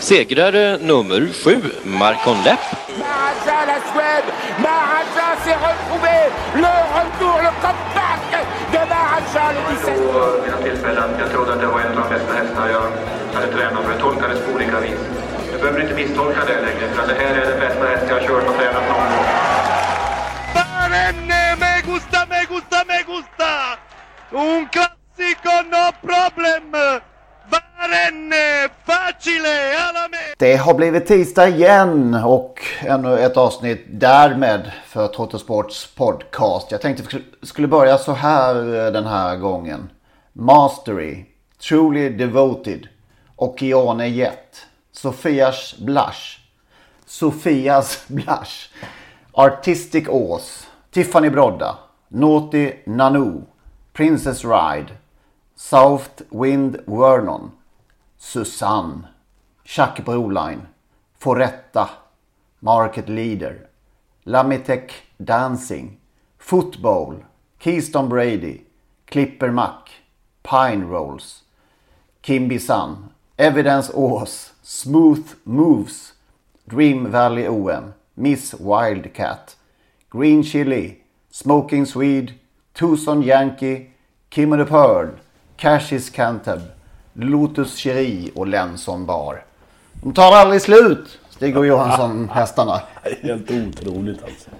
Segrare nummer sju, Marcon Lepp. Jag trodde att det var en av de bästa hästar jag hade tränat för. Det på olika vis. Du behöver inte misstolka det längre. För det här är den bästa häst jag har kört och tränat någon gång. Barenne, me gusta, me gusta, me gusta! Un classico, no problem! Barenne, facile, alla me! Det har blivit tisdag igen och ännu ett avsnitt därmed för Trottosports podcast. Jag tänkte vi skulle börja så här eh, den här gången. Mastery, Truly Devoted, Okione Jet, Sofias Blush, Sofias Blush, Artistic Ås, Tiffany Brodda, Naughty Nanu, Princess Ride, South Wind Vernon, Susanne, Chuck Broline, Foretta, Market Leader, Lamitech Dancing, Football, Keystone Brady, Clipper Mac, Pine Rolls, Kimby Sun, Evidence Ås, Smooth Moves, Dream Valley OM, Miss Wildcat, Green Chili, Smoking Swede, Tucson Yankee, Kim the Pearl, Cashis Cantab, Lotus Cherie och Lenson Bar. De tar aldrig slut, Stig och Johansson, hästarna. Helt otroligt alltså.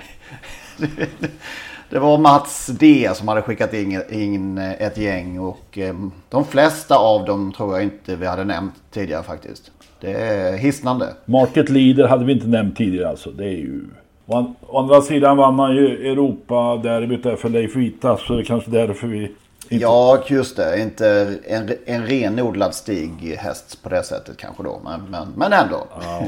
Det var Mats D som hade skickat in, ett gäng och eh, de flesta av dem tror jag inte vi hade nämnt tidigare faktiskt. Det är hisnande. Market Leader hade vi inte nämnt tidigare alltså. Det är ju... Å, andra sidan vann man ju Europa derbyt där för Leif Vita så det är kanske därför vi... Inte... Ja, just det. Inte en, en renodlad Stig-häst på det sättet kanske då. Men, men, men ändå. Ja.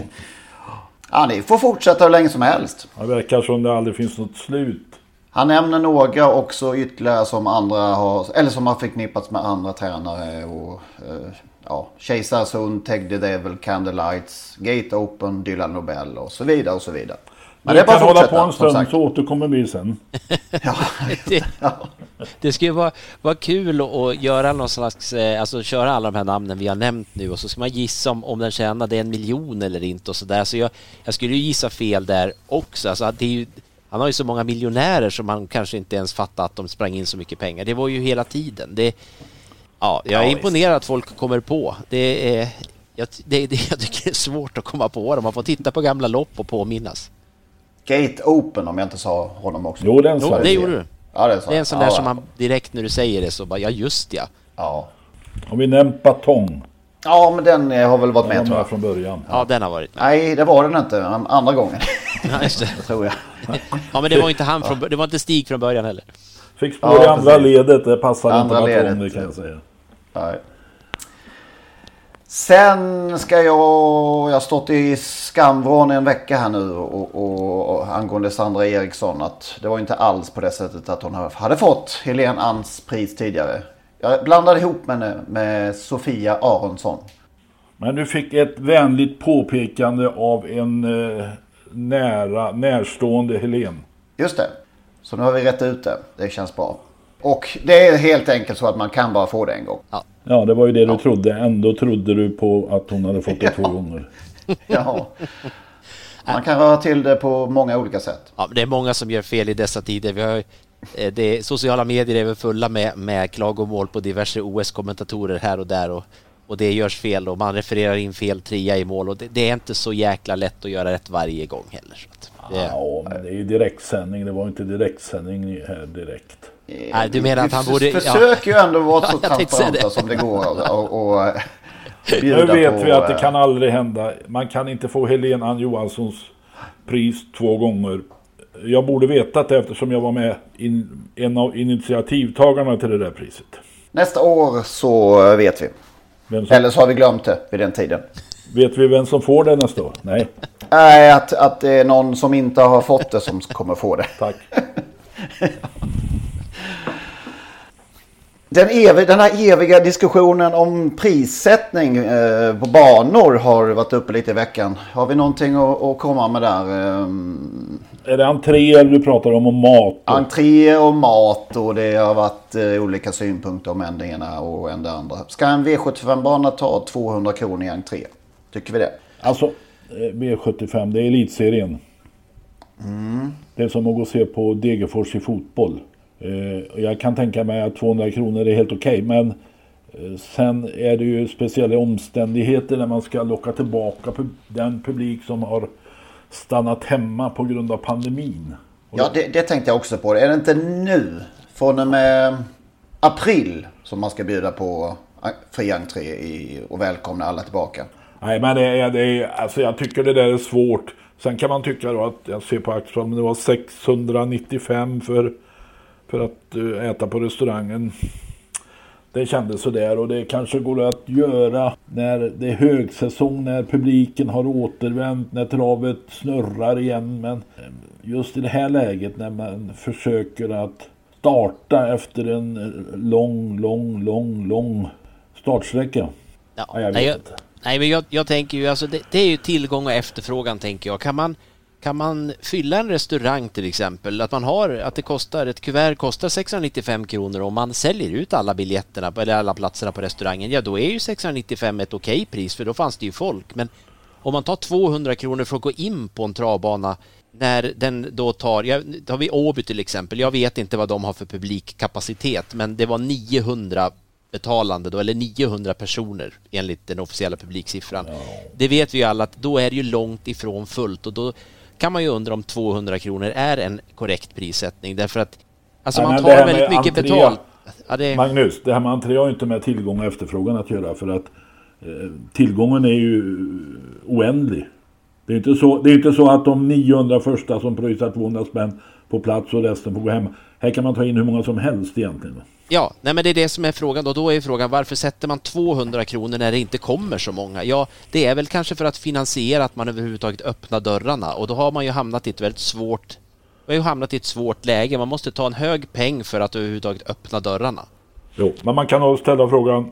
ja, ni får fortsätta hur länge som helst. Det verkar som det aldrig finns något slut. Han nämner några också ytterligare som andra har, eller som har förknippats med andra tränare. Och, eh, ja, Kejsarsund, Teg the Devil, Candlelights, Gate Open, Dylan Nobel och så vidare och så vidare. Men det är bara kan hålla på en stund så återkommer vi sen. ja, det, det skulle vara, vara kul att göra någon slags, eh, alltså köra alla de här namnen vi har nämnt nu och så ska man gissa om, om den tjänade en miljon eller inte och sådär. Så jag, jag skulle ju gissa fel där också. Alltså, det är ju, han har ju så många miljonärer som man kanske inte ens fattar att de sprang in så mycket pengar. Det var ju hela tiden. Det, ja, jag är ja, imponerad att folk kommer på. Det är, jag, det, det, jag tycker det är svårt att komma på dem. Man får titta på gamla lopp och påminnas. Gate Open om jag inte sa honom också. Jo, den sa Det gjorde du. Ja, det, det är en sån ja, där ja. som man direkt när du säger det så bara, ja just ja. Ja. Har vi nämnt Batong? Ja, men den har väl varit med Den tror var jag. från början. Ja, den har varit med. Nej, det var den inte. Andra gången. Ja, just det. tror jag. Ja, men det var inte han från, det var inte Stig från början heller. Fick spår i Ja, andra precis. ledet. Det passade Andra inte Batong, ledet. det kan jag säga. Nej. Sen ska jag, jag har stått i skamvrån i en vecka här nu och, och, och angående Sandra Eriksson att det var inte alls på det sättet att hon hade fått Helene Ans pris tidigare. Jag blandade ihop henne med Sofia Aronsson. Men du fick ett vänligt påpekande av en eh, nära, närstående Helen. Just det. Så nu har vi rätt ut det. Det känns bra. Och det är helt enkelt så att man kan bara få det en gång. Ja, det var ju det du trodde. Ändå trodde du på att hon hade fått det två gånger. Ja. Man kan röra till det på många olika sätt. Ja, det är många som gör fel i dessa tider. Vi har, eh, det, sociala medier är väl fulla med, med klagomål på diverse OS-kommentatorer här och där och, och det görs fel och man refererar in fel trea i mål och det, det är inte så jäkla lätt att göra rätt varje gång heller. Så att. Det... Ja, men det är ju direktsändning. Det var inte direktsändning här direkt. Nej, du menar att han borde... Vi försöker ju ändå vara så Ja, transparenta som det går. Och, och, Nu bjuda vet på, vi att det eh, kan aldrig hända. Man kan inte få Helene Ann Johanssons pris två gånger. Jag borde vetat det eftersom jag var med in, en av initiativtagarna till det där priset. Nästa år så eh, vet vi. Vem som, Eller så har vi glömt det vid den tiden. Vet vi vem som får det nästa år? Nej, Nej, att, att det är någon som inte har fått det som kommer få det. tack. Den, ev- den här eviga diskussionen om prissättning eh, på banor har varit uppe lite i veckan. Har vi någonting att, att komma med där? Eh, Är det entréer du pratar om och mat? och- entréer och mat och det har varit eh, olika synpunkter om än det ena och än det andra. Ska en V75-bana ta 200 kronor i entré? Tycker vi det? Alltså, eh, V75, det är elitserien. Det är som att gå och se på Degerfors i fotboll. Eh, Jag kan tänka mig att 200 kronor är helt okej, men eh, sen är det ju speciella omständigheter när man ska locka tillbaka den publik som har stannat hemma på grund av pandemin. Ja, det, det tänkte jag också på. Är det inte nu, från och med april, som man ska bjuda på eh, fri entré i, och välkomna alla tillbaka? Nej, men det är, det är, alltså jag tycker det där är svårt. Sen kan man tycka då att, jag ser på Axel, men det var 695 för, för att eh, äta på restaurangen. Det kändes sådär och det kanske går att göra när det är högsäsong, när publiken har återvänt, när travet snurrar igen. Men eh, just i det här läget när man försöker att starta efter en eh, lång, lång, lång, lång startsträcka. Ja, Ja, jag vet nej, jag, nej, men jag, jag tänker ju, alltså det, det är ju tillgång och efterfrågan tänker jag. Kan man, kan man fylla en restaurang till exempel, att man har, att det kostar, ett kuvert kostar 695 kronor och man säljer ut alla biljetterna, eller alla platserna på restaurangen, ja då är ju 695 ett okej pris för då fanns det ju folk. Men om man tar 200 kronor för att gå in på en travbana när den då tar, ja, tar vi Åby till exempel, jag vet inte vad de har för publikkapacitet men det var 900 betalande då, eller 900 personer enligt den officiella publiksiffran. Det vet vi ju alla att då är det ju långt ifrån fullt och då kan man ju undra om 200 kronor är en korrekt prissättning därför att alltså man tar väldigt mycket entré- betalt. Ja, det, Magnus, det här med entré har ju inte med tillgång och efterfrågan att göra för att eh, tillgången är ju oändlig. Det är inte så, det är inte så att de 900 första som pröjsar 200 spänn på plats och resten får gå hem. Här kan man ta in hur många som helst egentligen. Ja, nej men det är det som är frågan då. Då är frågan varför sätter man 200 kronor när det inte kommer så många? Ja, det är väl kanske för att finansiera att man överhuvudtaget öppnar dörrarna och då har man ju hamnat i ett väldigt svårt vi har ju hamnat i ett svårt läge. Man måste ta en hög peng för att överhuvudtaget öppna dörrarna. Jo, men man kan ställa frågan.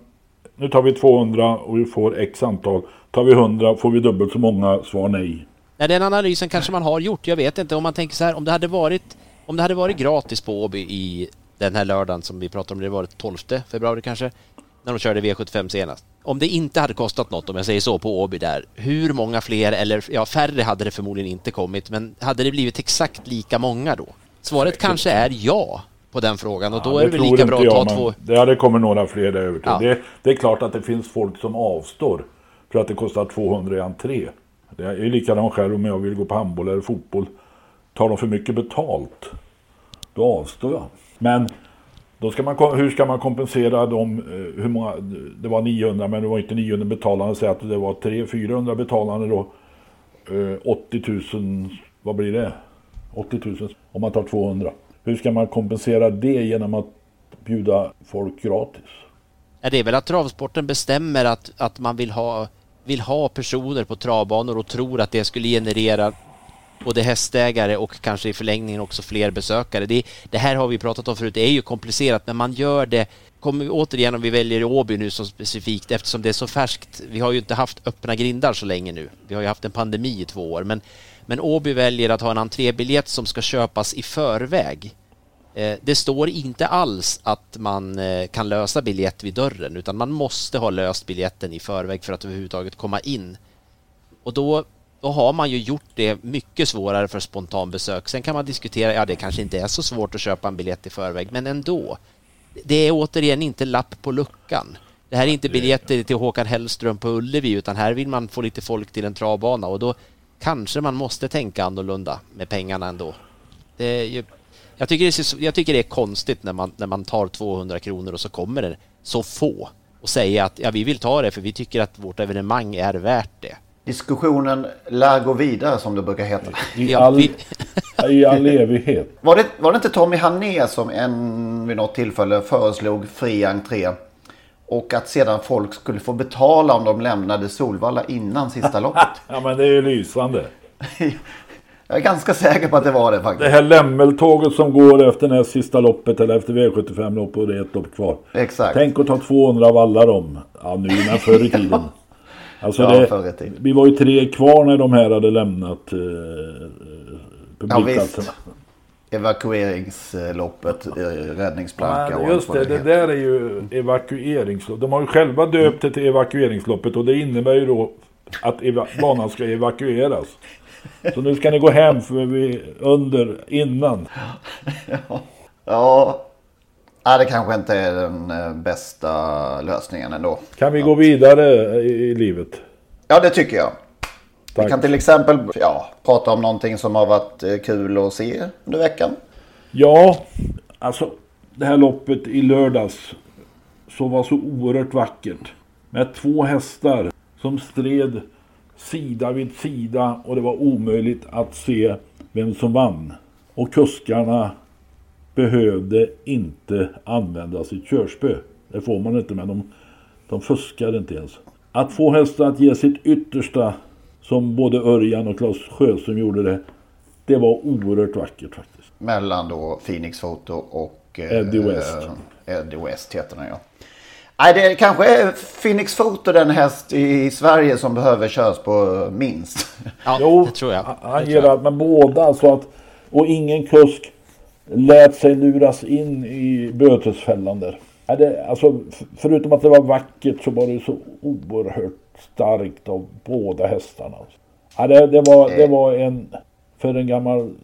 Nu tar vi 200 och vi får x antal. Tar vi 100 får vi dubbelt så många. Svar nej. Nej, den analysen kanske man har gjort. Jag vet inte. Om man tänker så här, om det hade varit, om det hade varit gratis på Åby i den här lördagen som vi pratade om, det var det 12 februari kanske, när de körde V75 senast. Om det inte hade kostat något, om jag säger så, på Åby där, hur många fler, eller ja, färre hade det förmodligen inte kommit, men hade det blivit exakt lika många då? Svaret kanske är ja på den frågan och då är det väl lika bra att jag, ta men två... Det hade kommit några fler där över. Ja. Det, det är klart att det finns folk som avstår för att det kostar 200 i entré. Det är likadant själv om jag vill gå på handboll eller fotboll. Tar de för mycket betalt, då avstår jag. Men då ska man, hur ska man kompensera dem? Eh, hur många, det var 900 men det var inte 900 betalande. Säg att det var 300-400 betalande då. Eh, 80 000, vad blir det? 80 000 om man tar 200. Hur ska man kompensera det genom att bjuda folk gratis? Det är väl att travsporten bestämmer att, att man vill ha, vill ha personer på travbanor och tror att det skulle generera både hästägare och kanske i förlängningen också fler besökare. Det, det här har vi pratat om förut, det är ju komplicerat men man gör det Kommer vi återigen om vi väljer Åby nu som specifikt eftersom det är så färskt. Vi har ju inte haft öppna grindar så länge nu. Vi har ju haft en pandemi i två år men, men Åby väljer att ha en entrébiljett som ska köpas i förväg. Eh, det står inte alls att man eh, kan lösa biljett vid dörren utan man måste ha löst biljetten i förväg för att överhuvudtaget komma in. Och då, då har man ju gjort det mycket svårare för spontanbesök. Sen kan man diskutera, ja det kanske inte är så svårt att köpa en biljett i förväg, men ändå. Det är återigen inte lapp på luckan. Det här är inte biljetter till Håkan Hellström på Ullevi utan här vill man få lite folk till en travbana och då, kanske man måste tänka annorlunda med pengarna ändå. Det är ju, jag, tycker det är, jag tycker det är konstigt när man, när man tar 200 kronor och så kommer det så få och säger att ja, vi vill ta det för vi tycker att vårt evenemang är värt det. Diskussionen lär gå vidare som det brukar heta. I all, I all evighet. Var det, var det inte Tommy Hané som en, vid något tillfälle föreslog fri entré? Och att sedan folk skulle få betala om de lämnade Solvalla innan sista loppet. ja men det är ju lysande. Jag är ganska säker på att det var det faktiskt. Det här lämmeltåget som går efter det sista loppet eller efter V75 lopp och det är ett lopp kvar. Exakt. Tänk att ta 200 vallar om. Ja nu men förr i tiden. Alltså Ja, det, vi var ju tre kvar när de här hade lämnat eh, publikplatserna. Evakueringsloppet, eh, räddningsplanka och Ja, just det, det där är ju evakueringslopp. De har ju själva döpt det till evakueringsloppet och det innebär ju då att banan ska evakueras. Så nu ska ni gå hem för vi under innan. Ja, ja, det kanske inte är den eh, bästa lösningen ändå. Kan vi gå vidare i, livet? Ja, det tycker jag. Tack. Vi kan till exempel ja, prata om någonting som har varit eh, kul att se under veckan. Ja, alltså det här loppet i lördags så var så oerhört vackert. Med två hästar som stred sida vid sida och det var omöjligt att se vem som vann. Och kuskarna behövde inte använda sitt körspö. Det får man inte men de, de fuskade inte ens. Att få hästar att ge sitt yttersta som både Örjan och Claes Sjöström gjorde det. Det var oerhört vackert faktiskt. Mellan då Phoenix Photo och eh, Eddie West. eh, Eddie West heter den ja. Nej, det kanske är Phoenix Photo den häst i Sverige som behöver köras på minst. Ja, Jo, det tror jag. Han ger allt, men båda så att och ingen kusk lät sig luras in i bötesfällan där. Alltså, förutom att det var vackert så var det så oerhört starkt av båda hästarna. Ja, det, det, var, det var en, för en gammal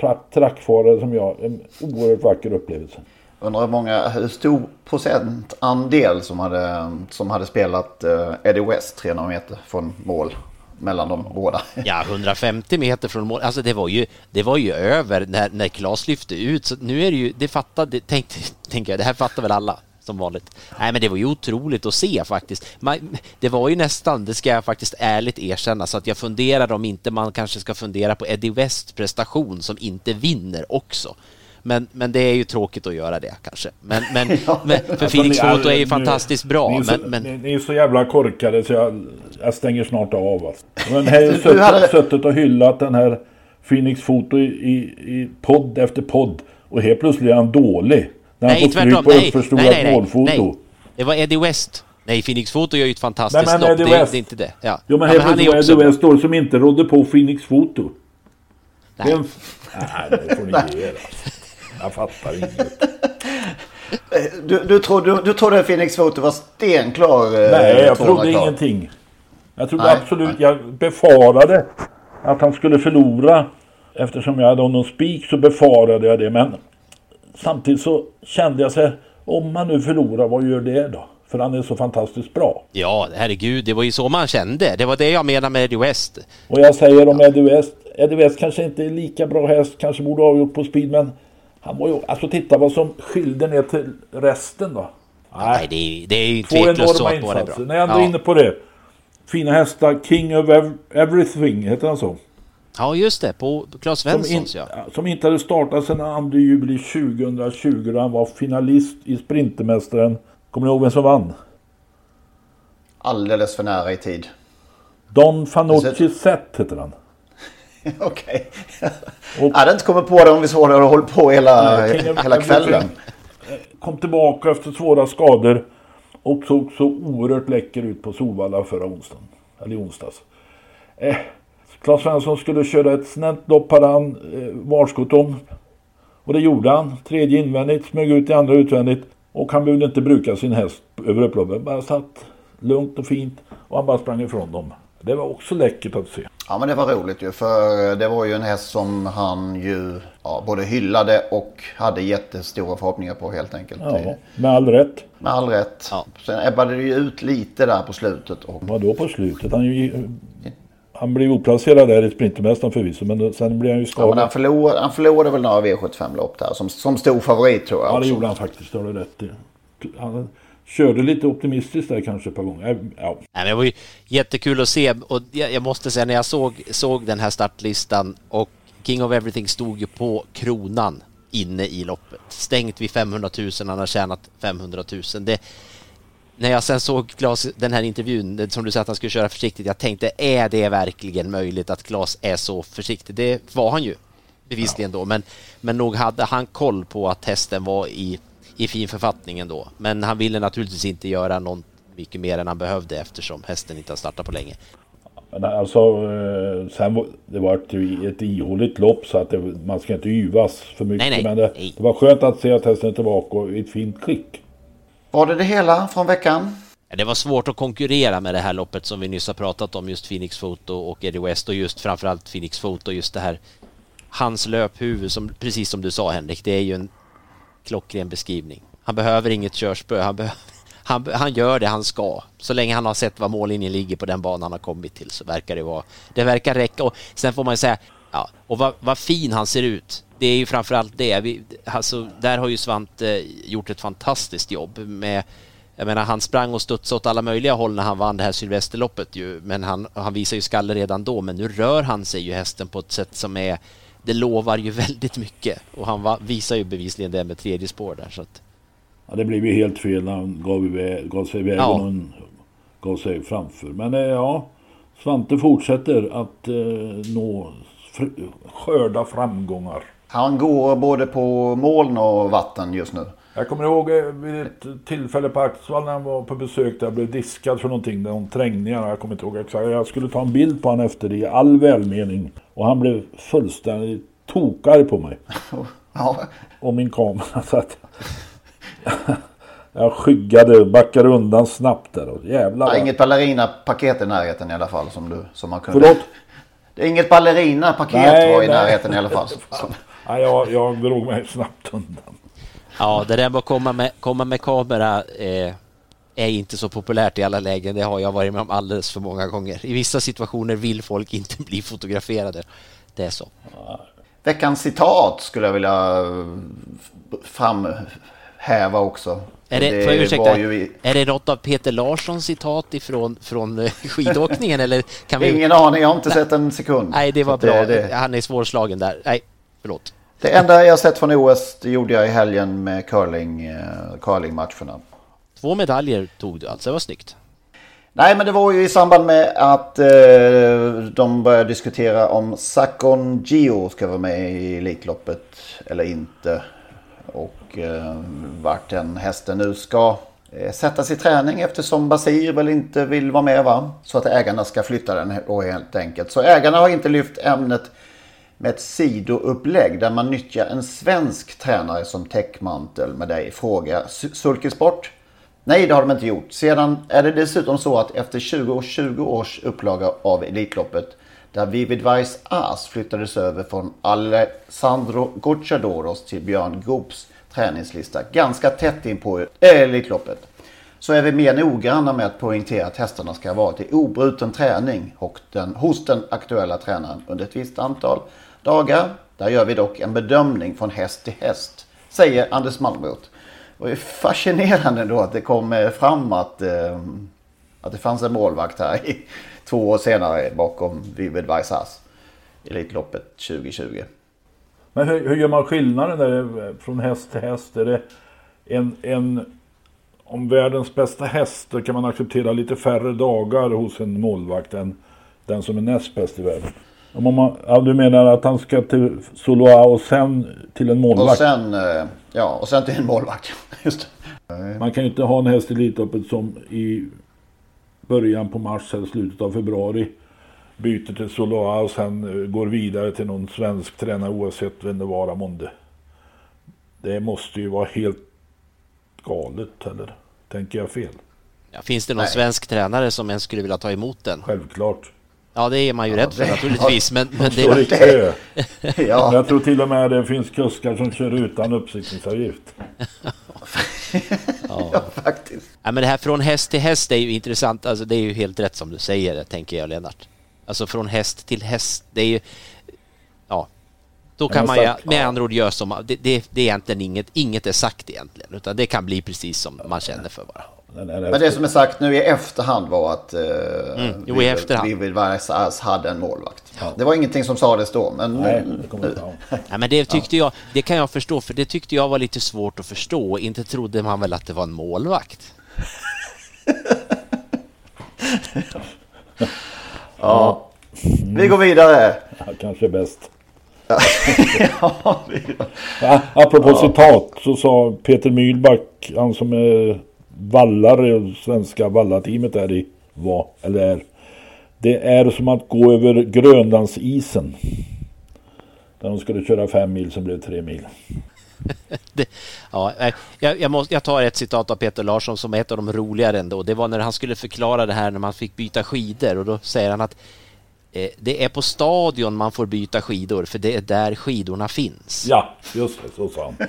tra- trackfarare som jag, en oerhört vacker upplevelse. Undrar hur många, hur stor procentandel som hade, som hade spelat eh, Eddie West 300 meter från mål mellan de båda. Ja, 150 meter från mål. Alltså det var ju, det var ju över när, när Klas lyfte ut. Så nu är det ju, det fattade, tänk, tänker jag, det här fattar väl alla som vanligt. Nej, men det var ju otroligt att se faktiskt. Man, det var ju nästan, det ska jag faktiskt ärligt erkänna, så att jag funderar om inte man kanske ska fundera på Eddie West prestation som inte vinner också. Men, men det är ju tråkigt att göra det kanske. Men, men, men för Alltså, Phoenix ni- Photo är ju fantastiskt bra. Ni är, så, Men, men, ni, är så jävla korkade så jag, jag stänger snart av. Alltså. Men här Du suttit, hade- suttit och hyllat den här Phoenix Foto i, i, i podd efter podd. Och helt plötsligt är han dålig. När han nej, får stryk på uppförstorat målfoto. Det var Eddie West. Nej, Phoenix Photo gör ju ett fantastiskt men lopp. Eddie Det, är- West. det är inte det. Ja. Jo men Ja, helt han är också Eddie. West dålig som inte rådde på Phoenix Foto. Nej. Vem... Nej, det får ni ge er. Jag fattar inget. Du, du, trodde, du trodde Phoenix Photo var stenklar? eh, Nej, jag 200 trodde klar. ingenting. Jag trodde Nej, absolut, nej. jag befarade att han skulle förlora. Eftersom jag hade honom spik så befarade jag det. Men samtidigt så kände jag så här, om han nu förlorar, vad gör det då? För han är så fantastiskt bra. Ja, herregud, det var ju så man kände. Det var det jag menade med Eddie West. Och jag säger om Eddie West, Eddie West kanske inte är lika bra häst, kanske borde ha gjort på speed, men han var ju, alltså titta vad som skilde ner till resten då. Nej, det är, det är ju Två tveklöst så enorma att insatser. bra. När jag ändå är Ja. inne på det. Fina hästar, King of Ev- Everything, heter han så? ja, just det. På Claes Som, in, Svenssons, ja. som inte hade startat sedan 2 juli 2020 då han var finalist i Sprintermästaren. Kommer ni ihåg vem som vann? Alldeles för nära i tid. Don Fanucci Zet heter han. Okej. Och- Jag hade inte kommit på det om vi såg det och hållit på hela, Nej, hela kvällen. Kom tillbaka efter svåra skador och såg så oerhört läcker ut på Solvalla förra onsdagen. Eller onsdags. Eh, Claes Svensson skulle köra ett snällt lopp han eh, varskott om. Och det gjorde han. Tredje invändigt, smög ut i andra utvändigt. Och han behövde inte bruka sin häst över upploppet. Bara satt lugnt och fint. Och han bara sprang ifrån dem. Det var också läckert att se. Ja men det var roligt ju för det var ju en häst som han ju ja, både hyllade och hade jättestora förhoppningar på helt enkelt. Ja, med all rätt. Med all rätt. Ja. Sen ebbade det ju ut lite där på slutet. Och, Vadå på slutet? Han, ju- han blev oplacerad där i Sprintermästaren förvisso, men sen blev han ju Ja, skadad. men han, förlorade, han förlorade väl några V75-lopp där som, som stor favorit tror jag Ja, det också. gjorde han faktiskt. Det har du rätt i. Han körde lite optimistiskt där kanske ett par gånger. Äh, Ja. Nej, det var ju jättekul att se och jag måste säga när jag såg, såg den här startlistan och King of Everything stod ju på kronan inne i loppet. Stängt vid 500 000, han har tjänat 500 000. Det, när jag sen såg Klas, den här intervjun, som du sa att han skulle köra försiktigt, jag tänkte är det verkligen möjligt att Klas är så försiktig? Det var han ju bevisligen då, men, men nog hade han koll på att hästen var i, i fin författning ändå. Men han ville naturligtvis inte göra någon mycket mer än han behövde eftersom hästen inte har startat på länge. Men alltså, eh, sen var, det var ett, ett ihåligt lopp så att det, man ska inte yvas för mycket. Nej, nej, men det, nej. det var skönt att se att hästen är tillbaka och i ett fint klick. Var det det hela från veckan? Det var svårt att konkurrera med det här loppet som vi nyss har pratat om, just Phoenix Photo och Eddie West och just framförallt Phoenix Photo, just det här hans löphuvud, som, precis som du sa Henrik, det är ju en klockren beskrivning. Han behöver inget körspö, han, behöver, han, han gör det han ska. Så länge han har sett var mållinjen ligger på den banan han har kommit till så verkar det vara, det verkar räcka. Och sen får man ju säga, ja, och vad, vad fin han ser ut. Det är ju framförallt det. Vi, alltså, där har ju Svante eh, gjort ett fantastiskt jobb med jag menar, han sprang och studsade åt alla möjliga håll när han vann det här Sylvesterloppet ju, men han, han visar ju skalle redan då, men nu rör han sig ju hästen på ett sätt som är, det lovar ju väldigt mycket och han va, visar ju bevisligen det med tredje spår där så att, Ja, det blev ju helt fel när han gav, iväg, gav sig iväg Ja. och någon gav sig framför. Men eh, ja, Svante fortsätter att eh, nå fr- skörda framgångar. Han går både på moln och vatten just nu. Jag kommer ihåg eh, vid ett tillfälle på Axvall när han var på besök där jag blev diskad för någonting, någon trängningar. Jag kommer inte ihåg exakt. Jag skulle ta en bild på honom efter det i all välmening. Och han blev fullständigt tokarg på mig. Ja. Och min kamera. Så att jag skyggade, backade undan snabbt där. Och jävlar. Ja, inget ballerina-paket i närheten i alla fall som, du, som man kunde... Förlåt? Det är inget ballerina-paket Nej, var i nej. närheten i alla fall. Nej, jag, jag drog mig snabbt undan. Ja det där med att komma med, komma med kamera eh, är inte så populärt i alla lägen, det har jag varit med om alldeles för många gånger. I vissa situationer vill folk inte bli fotograferade. Det är så. veckans citat skulle jag vilja eh, framhäva också. Är det, Det ursäkta, ju är det något av Peter Larssons citat ifrån från eh, skidåkningen eller kan vi... Ingen aning, jag har inte sett en sekund. Nej, det var bra. Det, Han är svårslagen där. Nej, förlåt. Det enda jag sett från OS det gjorde jag i helgen med curling, eh, curlingmatcherna. Två medaljer tog du alltså, det var snyggt. Nej, men det var ju i samband med att eh, de började diskutera om Sakon Gio ska vara med i Elitloppet eller inte. Och eh, vart den hästen nu ska eh, sättas i träning eftersom Basir väl inte vill vara med va? Så att ägarna ska flytta den då helt enkelt. Så ägarna har inte lyft ämnet med ett sidoupplägg där man nyttjar en svensk tränare som täckmantel med dig. Fråga Sulkesport. Nej, det har de inte gjort. Sedan är det dessutom så att efter 20 års, 20 års upplaga av Elitloppet där Vivid Weiss As flyttades över från Alessandro Gocciadoros till Björn Goops träningslista ganska tätt in på Elitloppet så är vi mer noggranna med att poängtera att hästarna ska ha varit i obruten träning och den, hos den aktuella tränaren under ett visst antal dagar. Där gör vi dock en bedömning från häst till häst, säger Anders Malmroth. Och det är fascinerande då att det kom eh, fram att, eh, att det fanns en målvakt här i, två år senare bakom Vivid Vaisas Elitloppet 2020. Men hur, hur gör man skillnaden där eh, från häst till häst? Är det en, en om världens bästa häst då kan man acceptera lite färre dagar hos en målvakt än den som är näst bäst i världen? Om man, ja, du menar att han ska till Soloa och sen till en målvakt? Och sen, eh, ja, och sen till en målvakt. Just det. Man kan ju inte ha en häst i Elitloppet som i början på mars eller slutet av februari byter till Soloa och sen eh, går vidare till någon svensk tränare oavsett vem det vara månde. Det måste ju vara helt galet, eller tänker jag fel? Ja, finns det någon Nej. svensk tränare som ens skulle vilja ta emot den? Självklart. Ja, det är man ju rädd för det- naturligtvis, men, men det... kö. Ja, Jag tror till och med det finns kuskar som kör utan uppsiktningsavgift. ja, faktiskt. Ja, men det här från häst till häst är ju intressant, alltså det är ju helt rätt som du säger, tänker jag Lennart. Alltså från häst till häst. Det är ju, ja, då kan Ja, man sagt, ju, med ja. andra ord göra som, det, det, det är egentligen inget, inget är sagt egentligen, utan det kan bli precis som man känner för bara. Men det som är sagt nu i efterhand var att eh, Mm, jo, i efterhand. hade en målvakt. Det var ingenting som sades då. Men Nej, det. Ja, men det tyckte jag, det kan jag förstå, för det tyckte jag var lite svårt att förstå. Inte trodde man väl att det var en målvakt. ja. Vi går vidare. Ja, kanske bäst. ja, vi- Ja, apropå citat så sa Peter Mühlback, han som är vallare i svenska vallateamet är i var, eller är. Det är som att gå över Grönlandsisen. Där de skulle köra fem mil som blev tre mil. Det, ja, jag, jag, måste, jag tar ett citat av Peter Larsson som är ett av de roligare ändå. Det var när han skulle förklara det här när man fick byta skidor och då säger han att eh, det är på stadion man får byta skidor för det är där skidorna finns. Ja, just det, så sa han.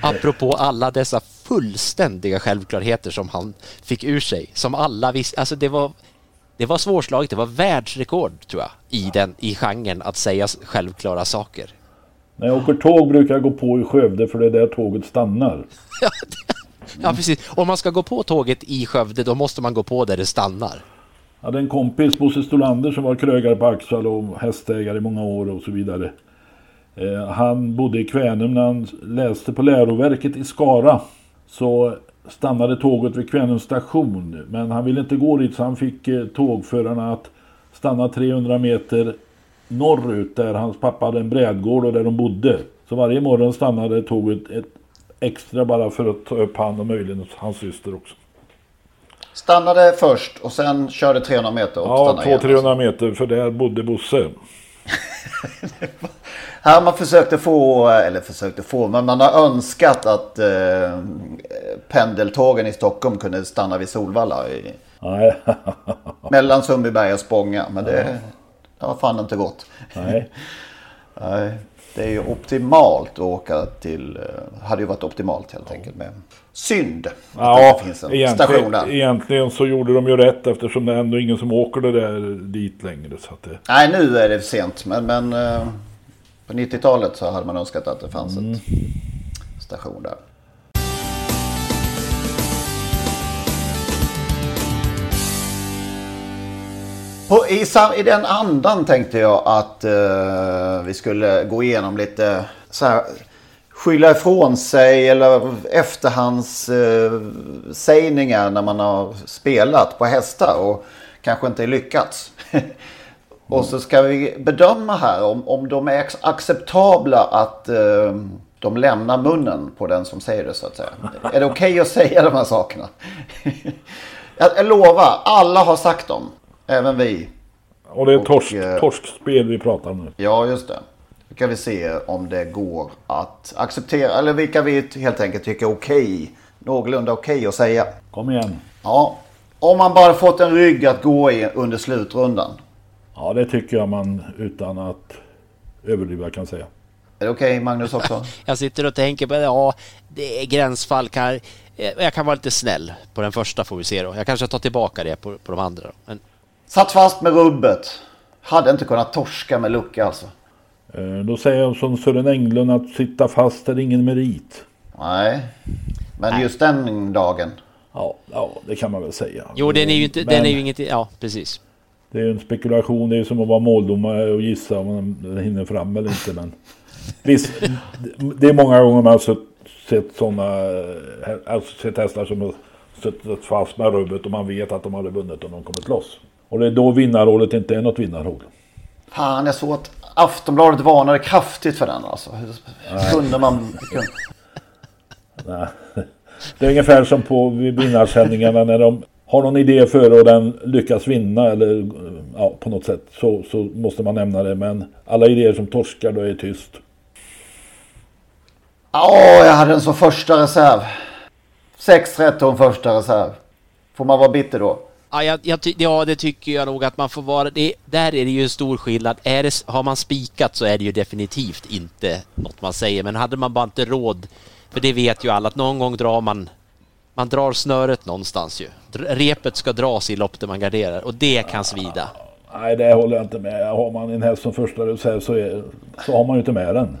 Apropå alla dessa fullständiga självklarheter som han fick ur sig. Som alla visste. Alltså det var, det var svårslaget. Det var världsrekord tror jag i den i genren att säga självklara saker. När jag åker tåg brukar jag gå på i Skövde för det är där tåget stannar. Ja, precis. Om man ska gå på tåget i Skövde, då måste man gå på där det stannar. Jag hade en kompis, Bosse Stolander, som var krögare på Axvall och hästägare i många år och så vidare. Eh, han bodde i Kvänum när han läste på läroverket i Skara. Så stannade tåget vid Kvänums station. Men han ville inte gå dit så han fick eh, tågförarna att stanna 300 meter norrut där hans pappa hade en brädgård och där de bodde. Så varje morgon stannade tåget ett extra bara för att ta upp han och möjligen hans syster också. Stannade först och sen körde 300 meter och Ja, stannade igen. 200-300 meter för där bodde Bosse. Här man försökte få, eller försökte få, men man har önskat att eh, pendeltågen i Stockholm kunde stanna vid Solvalla. I, mellan Sundbyberg och Spånga. Men det, det har fan inte gått. Nej. Nej, det är ju optimalt att åka till, eh, hade ju varit optimalt helt enkelt med. Synd Ja, det inte finns en station egentligen, egentligen så gjorde de ju rätt eftersom det är ändå ingen som åker det där dit längre. Så att det, Nej, nu är det sent. Men, men eh, på 90-talet så hade man önskat att det fanns Mm. ett station där. På, i, I den andan tänkte jag att eh, vi skulle gå igenom lite så här, skylla ifrån sig eller efterhands eh, när man har spelat på hästar och kanske inte lyckats. och så ska vi bedöma här om, om de är ac- acceptabla att eh, de lämnar munnen på den som säger det så att säga. Är det okej att säga de här sakerna? jag, jag lovar, alla har sagt dem. Även vi. och det är Och, torsk, eh, torskspel vi pratar om nu. Ja, just det. Då kan vi se om det går att acceptera. Eller vilka vi helt enkelt tycker är okej. Någorlunda okej att säga. Kom igen. Ja. Om man bara fått en rygg att gå i under slutrundan. Ja, det tycker jag man utan att överdriva kan säga. Är det okej Magnus också? Jag sitter och tänker på ja, det är gränsfall. Kan, jag kan vara lite snäll på den första får vi se då. Jag kanske tar tillbaka det på, på de andra. Då. Men Satt fast med rubbet. Hade inte kunnat torska med lucka alltså. Eh, Då säger jag som Sören Englund att sitta fast är ingen merit. Nej. Men just den dagen. Ja, ja, det kan man väl säga. jo, den är ju inte, Men den är ju inget, ja precis. Det är ju en spekulation. Det är ju som att vara måldomare och gissa om man hinner fram eller inte. Men visst, det är många gånger man har sett, sett sådana, alltså sett hästar som har suttit fast med rubbet och man vet att de hade vunnit om de kommit loss. Och det är då vinnarhålet inte är något vinnarhål. Fan, jag såg att Aftonbladet varnade kraftigt för den alltså. Hur kunde man... Nej. Det är ungefär som på vinnarsändningarna när de har någon idé före och den lyckas vinna eller ja, på något sätt så, så måste man nämna det. Men alla idéer som torskar då är tyst. Ja, jag hade den som första reserv. 6 rätt och en första reserv. Får man vara bitter då? Ja, jag, jag, ty- ja, det tycker jag nog att man får vara. Det, där är det ju en stor skillnad. Är det, har man spikat så är det ju definitivt inte något man säger. Men hade man bara inte råd, för det vet ju alla att någon gång drar man man drar snöret någonstans ju. Repet ska dras i lopp där man garderar och det kan svida. Nej, det håller jag inte med. Har man en häst som första reserv så, är, så har man ju inte med den.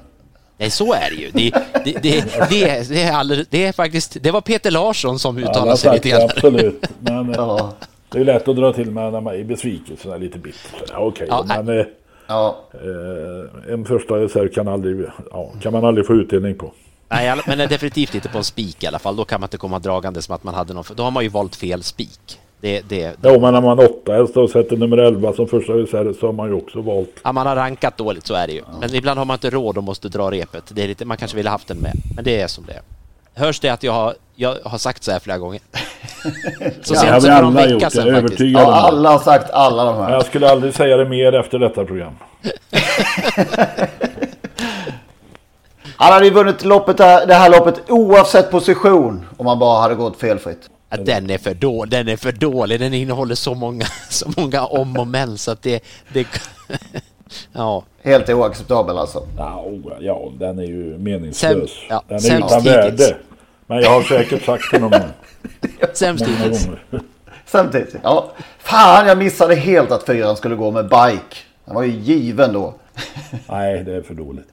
Nej, så är det ju. Det, det, det, det, är- det, är, alldeles, det är faktiskt, det var Peter Larsson som uttalade har sig lite det, grann. absolut. Men eh, Ja. det är lätt att dra till med när man är i besvikelse, är lite bitter. Ja, Okej, Ja, men eh, Ja. eh, en första reserv kan, aldrig, ja, kan man aldrig få utdelning på. Nej, men definitivt inte på en spik i alla fall. Då kan man inte komma dragande som att man hade någon... Då har man ju valt fel spik. Det, det, Jo, men när man åtta hästar och sätter nummer 11 som första reserv så har man ju också valt. Ja, man har rankat dåligt, så är det ju. Men ibland har man inte råd och måste dra repet. Det är lite, man kanske ville haft den med, men det är som det är. Hörs det att jag har, jag har sagt så här flera gånger? Så Ja, sent det har som vi för någon alla vecka gjort, jag sedan är faktiskt. övertygad ja, alla har sagt alla de Men här. jag skulle aldrig säga det mer efter detta program. Han hade ju vunnit loppet, där- det här loppet oavsett position om man bara hade gått felfritt. Ja, den är för dålig, den är för dålig. Den innehåller så många, så många om och men så att det... det ja, Helt oacceptabel alltså. Ja, oh, ja den är ju meningslös. Säm- ja, den är sämst utan hittills. värde. Men jag har säkert sagt det någon gång. sämst hittills. Samtidigt. Ja. Fan, jag missade helt att fyran skulle gå med bike. Den var ju given då. Nej, det är för dåligt.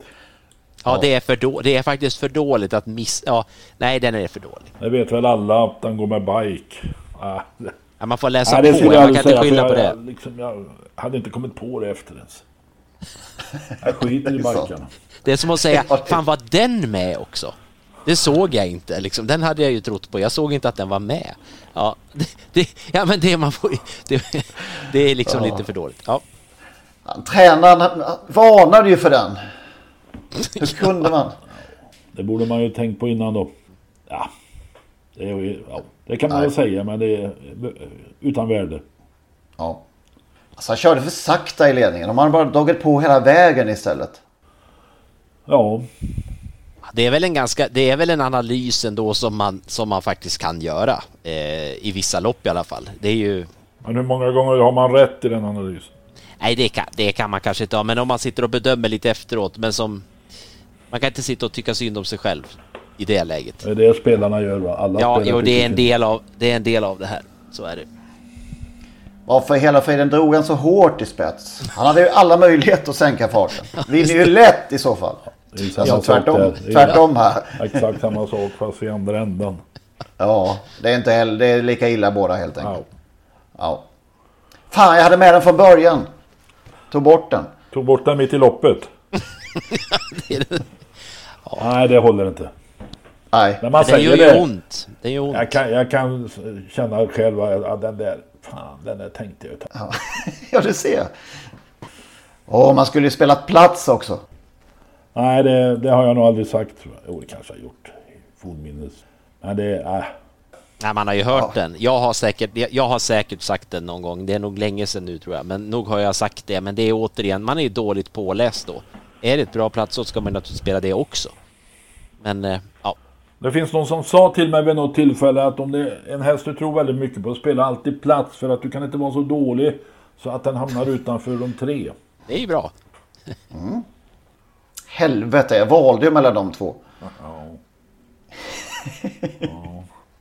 Ja, det är, för då, det är faktiskt för dåligt att missa... Ja, nej, den är för dålig. Det vet väl alla att den går med bike. Ah, Ja, man får läsa Nej, på, man kan inte skylla på det. liksom, jag hade inte kommit på det efter ens. Jag skiter i bikarna. Det är som att säga, Ja, fan var den med också? Det såg jag inte, liksom. den hade jag ju trott på. Jag såg inte att den var med. Ja, det, det, ja men det man får det, det är liksom lite för dåligt. Ja. Han, tränaren han varnade ju för den. Hur kunde man? Det borde man ju tänkt på innan då. Ja, det, är, ju- ja, det kan man väl säga men det är utan värde. Ja. Alltså han körde för sakta i ledningen. Om han bara dragit på hela vägen istället. Ja, Det är väl en ganska, det är väl en analys ändå som man, som man faktiskt kan göra. Eh, I vissa lopp i alla fall. Det är ju... men hur många gånger har man rätt i den analysen? Nej, det kan, det kan man kanske inte ha, men om man sitter och bedömer lite efteråt, men som... Man kan inte sitta och tycka synd om sig själv i det läget. Det är det spelarna gör va? Alla Ja, jo, det är en del av, det är en del av det här. Så är det. Varför hela friden drog han så hårt i spets? Han hade ju alla möjligheter att sänka farten. Vinner ju lätt i så fall. Alltså sak tvärtom, tvärtom här. Exakt samma sak fast i andra ändan. Ja, det är inte heller, det är lika illa båda helt Ja. enkelt. Ja. Fan, jag hade med den från början. Tog bort den. Tog bort den mitt i loppet. Nej, det håller inte. Nej. När man Det gör ju det. ont. Det gör ont. Jag kan, jag kan känna själv att ja, den där, fan den där tänkte jag ta. Ja, ja du ser. Åh, man skulle ju spelat plats också. Nej, det, det har jag nog aldrig sagt. tror jag. Jo, det kanske jag har gjort. Fornminnes. Men det, äh, Nej, man har ju hört den. Jag har, säkert, jag har säkert sagt den någon gång. Det är nog länge sedan nu tror jag. Men nog har jag sagt det. Men det är återigen, man är ju dåligt påläst då. Är det ett bra plats så ska man naturligtvis spela det också. Men eh, ja, Det finns någon som sa till mig vid något tillfälle att om det är en häst du tror väldigt mycket på, spela alltid plats för att du kan inte vara så dålig så att den hamnar utanför de tre. det är ju bra. Helvete, jag valde ju mellan de två.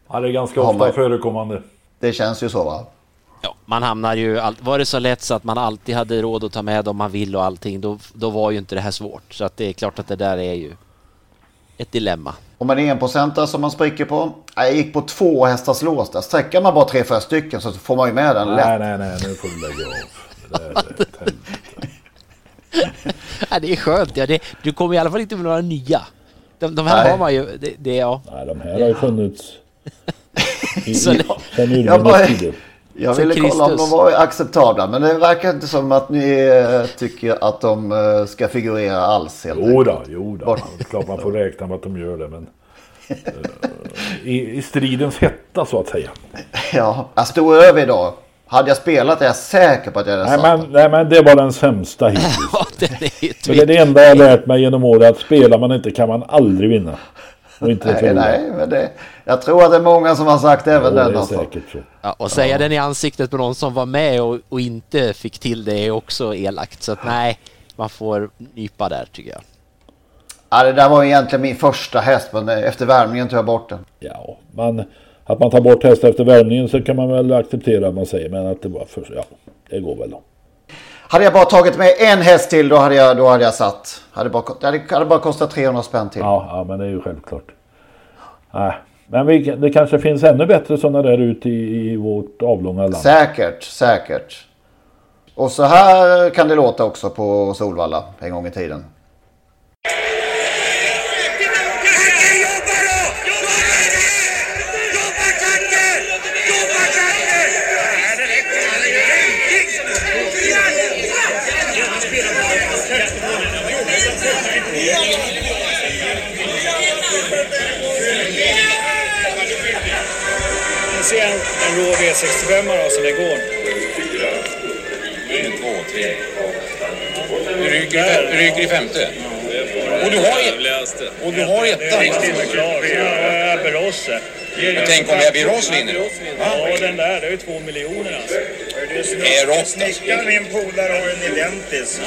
Ja, det är ganska ofta man- förekommande. Det känns ju så va? Ja, man hamnar ju... All... Var det så lätt så att man alltid hade råd att ta med om man vill och allting, då, då var ju inte det här svårt. Så att det är klart att det där är ju ett dilemma. Om man är enprocentare som man spricker på. Jag gick på två hästars lås där. Sträcker man bara tre, fyra stycken så får man ju med den lätt. Nej, nej, nej, nu får du lägga av. Det. Ja, det är skönt. Ja, det, du kommer i alla fall inte med några nya. De, de här Nej. har man ju... Det, det, ja. Nej, de här har ju funnits i, i, sen urminnes tider. Jag ville kolla om de var acceptabla. Men det verkar inte som att ni eh, tycker att de eh, ska figurera alls. Helt Jo då, jo då. Bort. Det är klart man får räkna med att de gör det, men... eh, I, I stridens hetta så att säga. Ja, jag stod över idag. Hade jag spelat är jag säker på att jag hade Nej satt men, nej men det var den sämsta hittills. ja, är det är det enda jag lärt mig genom året. Att spelar man inte kan man aldrig vinna. Och inte Nej, nej, men det, jag tror att det är många som har sagt även Jo, den. det är säkert så. Ja, och säga den i ansiktet på någon som var med och, och inte fick till det är också elakt. Så att nej, man får nypa där tycker jag. Ja, det där var egentligen min första häst, men efter värmningen tog jag bort den. Ja, man Att man tar bort hästar efter värmningen så kan man väl acceptera att man säger. Men att det var för... Ja, det går väl då. Hade jag bara tagit med en häst till då hade jag, då hade jag satt. Hade bara, det hade, hade bara kostat 300 spänn till. Ja, ja men det är ju självklart. Nej. Men vi, det kanske finns ännu bättre sådana där ute i, i vårt avlånga land. Säkert, säkert. Och så här kan det låta också på Solvalla en gång i tiden. 65 alltså, då som igår. En, två, tre. Rygger, Där. rygger i femte. Och du har, och du har ettan. Men tänk om Ebbe Ross vinner? Ja, den där, det är ju två miljoner alltså. Är Ross alltså. Snickaren min polare har en identisk.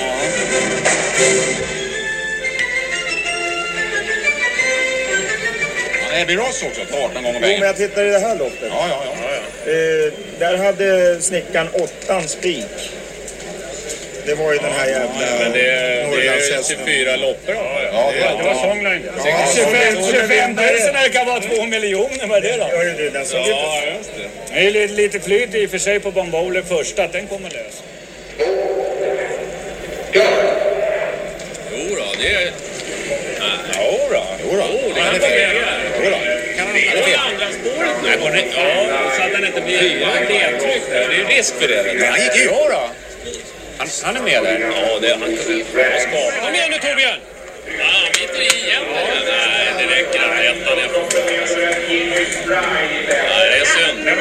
Ebbe Ross också, 18 gånger Jo, men jag tittar i det här loppet. Ja, ja, ja. Eh, där hade snickaren åttan spik. Det var ju den här jävla Men det, är- det är Norrlandshästen. 24 loppor då. Ja, det, det var Songline. Ja, 25, 25 000 det kan vara 2 miljoner. Vad är det då? Ja, det, den såg Ja, just det. Det är lite, lite flyt i och för sig på Bombole första, att den kommer lös. Jo då, det är... Jo då. Jo då. Oh, det kan vara mer. Jo då. Kan han inte på andra på det? Ja, så att han inte blir nedtryckt. Det är risk för det. Han gick ju. Jo då. Han, han är med där. Ja, det är han. Kom igen nu Torbjörn! Ja, han biter i igen. Nej, det räcker inte. Ettan är Nej, det är synd. Han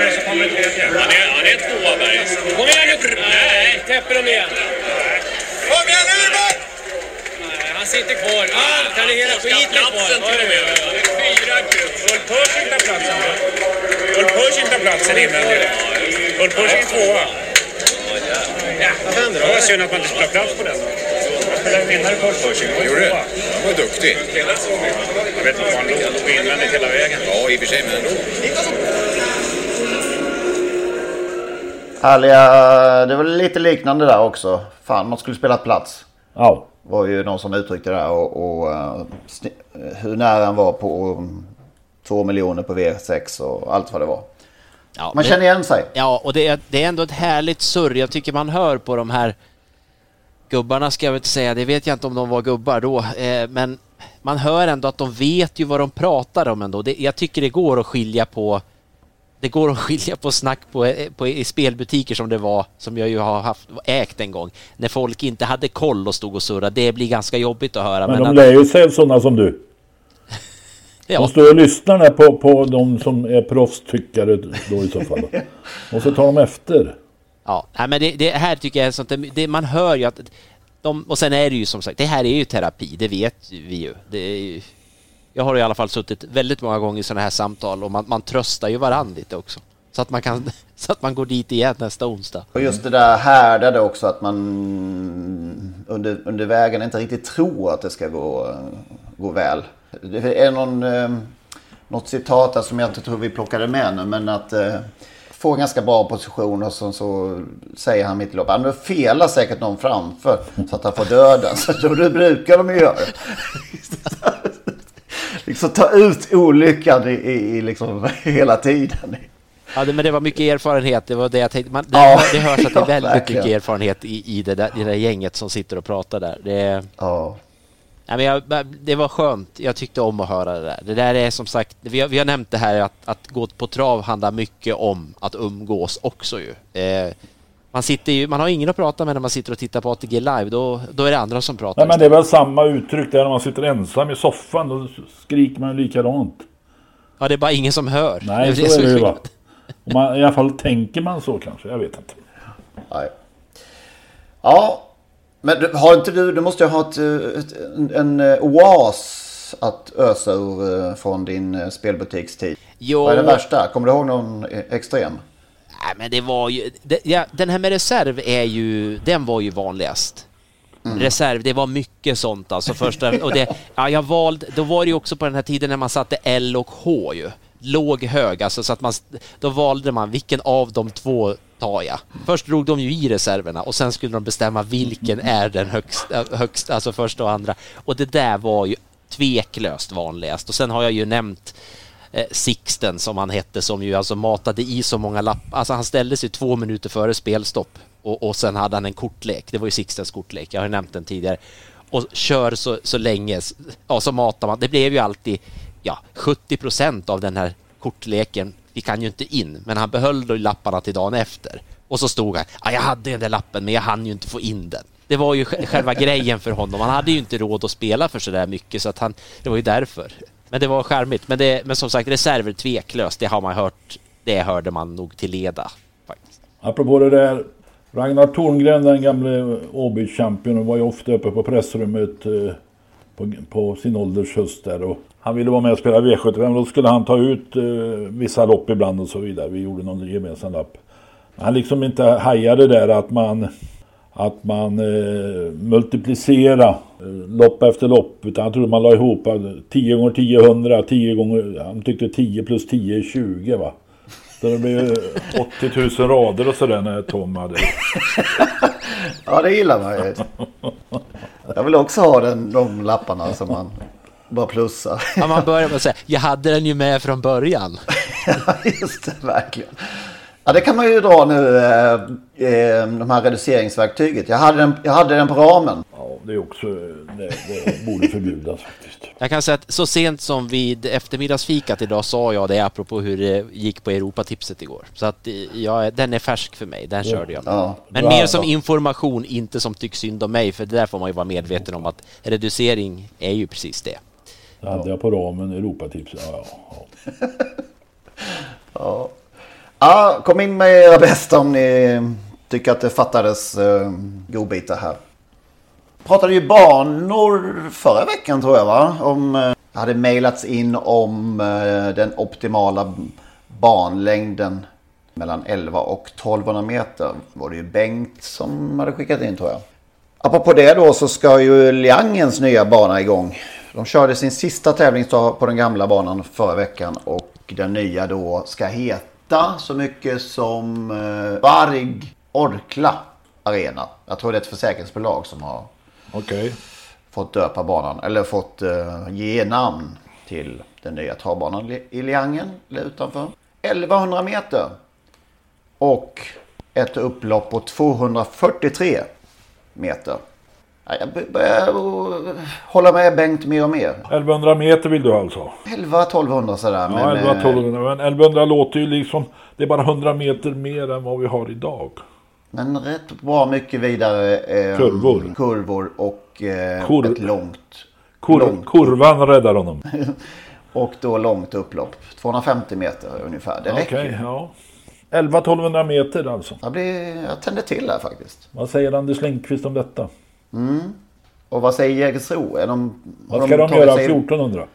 är, han är tvåa, Bergs. Kom igen nu! Nej, täpper dem igen. Kom igen nu, Bert! Nej, han sitter kvar. Ah, han är hela skiten kvar till och med. Fyra Ulf Pershing tar platsen. Ulf Pershing tar platsen invändigt. Ulf Pershing är tvåa. Ja, vad händer då? Det var synd att man inte skulle ha plats på den. Jag spelade vinnare först Pershing. Gjorde du? Han var duktig. Jag vet inte om han låg. Han låg invändigt hela vägen. Ja, i och för sig, men ändå. Härliga, det var lite liknande där också. Fan, man skulle spela plats. Ja var ju någon som uttryckte det där och, och eh, hur nära han var på um, två miljoner på V6 och allt vad det var. Ja, Man men- känner igen sig. Ja, och det är, det är ändå ett härligt surr. Jag tycker man hör på de här gubbarna, ska jag väl inte säga, det vet jag inte om de var gubbar då, eh, men man hör ändå att de vet ju vad de pratar om ändå. Det, jag tycker det går att skilja på det går att skilja på snack på, eh, på, i spelbutiker som det var, som jag ju har haft, ägt en gång, när folk inte hade koll och stod och surrade. Det blir ganska jobbigt att höra. Men de att- lär ju sig sådana som du. Ja. De står och lyssnar på, på de som är proffstyckare då i så fall. Och så tar de efter. Ja, nej, men det, det här tycker jag är sånt det, man hör ju att de, och sen är det ju som sagt, det här är ju terapi, det vet vi ju. Det är ju jag har i alla fall suttit väldigt många gånger i sådana här samtal och man, man tröstar ju varandra lite också. Så att man kan, så att man går dit igen nästa onsdag. Och just det där härdade också att man under, under vägen inte riktigt tror att det ska gå, gå väl. Det är någon, eh, något citat där som jag inte tror vi plockade med nu men att eh, få en ganska bra position och så, så säger han mitt i loppet. Han felar säkert någon framför så att han får döden. Så det brukar de ju göra. liksom ta ut olyckan i, i, i liksom hela tiden. Ja, men det var mycket erfarenhet, det var det jag tänkte. Man, det, Ja, det hörs att det är ja, väldigt verkligen. mycket erfarenhet i, i, det där, i det där gänget som sitter och pratar där. Det, ja. Nej, men jag, det var skönt. Jag tyckte om att höra det där. Det där är som sagt, vi har, vi har nämnt det här att, att gå på trav handlar mycket om att umgås också ju. Eh, man, sitter ju, man har ingen att prata med när man sitter och tittar på ATG live. Då, då är det andra som pratar. Nej, men det är väl samma uttryck där när man sitter ensam i soffan. Då skriker man likadant. Ja, det är bara ingen som hör. Nej, det så är det ju man, I alla fall tänker man så kanske. Jag vet inte. Nej. Ja, men du- har inte du, du måste ju ha ett, ett, en, en oas att ösa ur eh, från din eh, spelbutikstid. Jo. Vad är det värsta? Kommer du ihåg någon eh, extrem? Nej, men det var ju... Det, ja, den här med reserv är ju... Den var ju vanligast. Mm. Reserv, det var mycket sånt alltså. Första, och det, ja, jag valde, då var det ju också på den här tiden när man satte L och H ju. låg hög, alltså så att man, då valde man vilken av de två tar jag. Först drog de ju i reserverna och sen skulle de bestämma vilken är den högsta, högst, alltså första och andra. Och det där var ju tveklöst vanligast. Och sen har jag ju nämnt eh, Sixten som han hette som ju alltså matade i så många lappar. Alltså han ställde sig två minuter före spelstopp och, och sen hade han en kortlek. Det var ju Sixtens kortlek. Jag har nämnt den tidigare. Och kör så, så länge, ja så matar man. Det blev ju alltid ja, 70 procent av den här kortleken fick han ju inte in, men han behöll då lapparna till dagen efter. Och så stod han, ah, jag hade den där lappen men jag hann ju inte få in den. Det var ju själva grejen för honom. Han hade ju inte råd att spela för sådär mycket så att han, det var ju därför. Men det var charmigt. Men, det, men som sagt, reserver tveklöst, det har man hört. Det hörde man nog till leda. Faktiskt. Apropå det där. Ragnar Torngren, den gamle Åby-championen, var ju ofta uppe på pressrummet eh, på, på, sin ålders höst där. Och han ville vara med och spela V75. Då skulle han ta ut eh, vissa lopp ibland och så vidare. Vi gjorde någon gemensam lapp. Han liksom inte hajade där att man att man eh, multiplicerar eh, lopp efter lopp. Utan han trodde man la ihop 10 gånger 10 100, 10 gånger, han tyckte 10 plus 10 är 20 va. Så det blev 80 000 rader och sådär när Tom hade. ja det gillar man ju. Jag vill också ha den, de lapparna som man bara plussar. Ja, man börjar med att säga, jag hade den ju med från början. ja, just det, verkligen. Ja, det kan man ju dra nu, eh, eh, de här reduceringsverktyget. Jag hade, den, jag hade den på ramen. Ja, det är också, det, det borde förbjudas faktiskt. Jag kan säga att så sent som vid eftermiddagsfikat idag sa jag det apropå hur det gick på Europatipset igår. Så att ja, den är färsk för mig, den körde jag. Ja, Men mer som information, inte som tycks synd om mig, för det där får man ju vara medveten om att reducering är ju precis det. Det hade jag på ramen, Europatipset. Ja, ja. ja. Ja, kom in med era bästa om ni tycker att det fattades eh, godbitar här. Pratade ju banor förra veckan tror jag va? Om, eh, hade mejlats in om eh, den optimala banlängden mellan 11 och 1200 meter. Var det ju Bengt som hade skickat in tror jag. Apropå det då så ska ju Liangens nya bana igång. De körde sin sista tävlingsdag på den gamla banan förra veckan och den nya då ska heta heta så mycket som eh, Varg Orkla Arena. Jag tror det är ett försäkringsbolag som har okay. fått döpa banan. Eller fått eh, ge namn till den nya travbanan i Liangen. Eller utanför. 1100 meter. Och ett upplopp på 243 meter. Jag börjar hålla med Bengt mer och mer. 1100 meter vill du alltså? 11-1200 sådär. Ja, 11-1200. Men 1100 låter ju liksom... Det är bara 100 meter mer än vad vi har idag. Men rätt bra mycket vidare eh, kurvor. kurvor och eh, Kur ett långt, Kur långt... Kurvan räddar honom. och då långt upplopp. 250 meter ungefär. Det räcker. Okay, ja. 11-1200 meter alltså. Jag, blir, jag tänder till här faktiskt. Vad säger Anders Lindqvist om detta? Mm. Och vad säger Jägersro? Är de, vad ska de, de göra sig, 1400?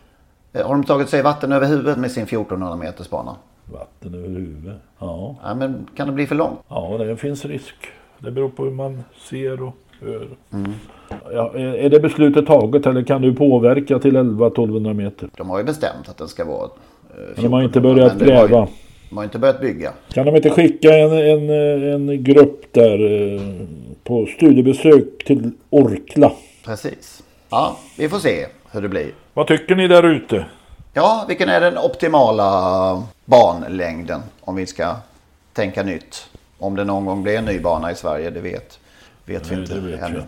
Har de tagit sig vatten över huvudet med sin 1400 meters bana? Vatten över huvudet? Ja. ja. Men kan det bli för långt? Ja, det finns risk. Det beror på hur man ser och hör. Mm. Ja, är det beslutet taget eller kan du påverka till 11-1200 meter? De har ju bestämt att den ska vara 1400. Men de har inte börjat gräva. De har inte börjat bygga. Kan de inte skicka en, en, en grupp där eh, på studiebesök till Orkla? Precis. Ja, vi får se hur det blir. Vad tycker ni där ute? Ja, vilken är den optimala banlängden om vi ska tänka nytt? Om det någon gång blir en ny bana i Sverige, det vet, vet Nej, vi inte det vet ännu.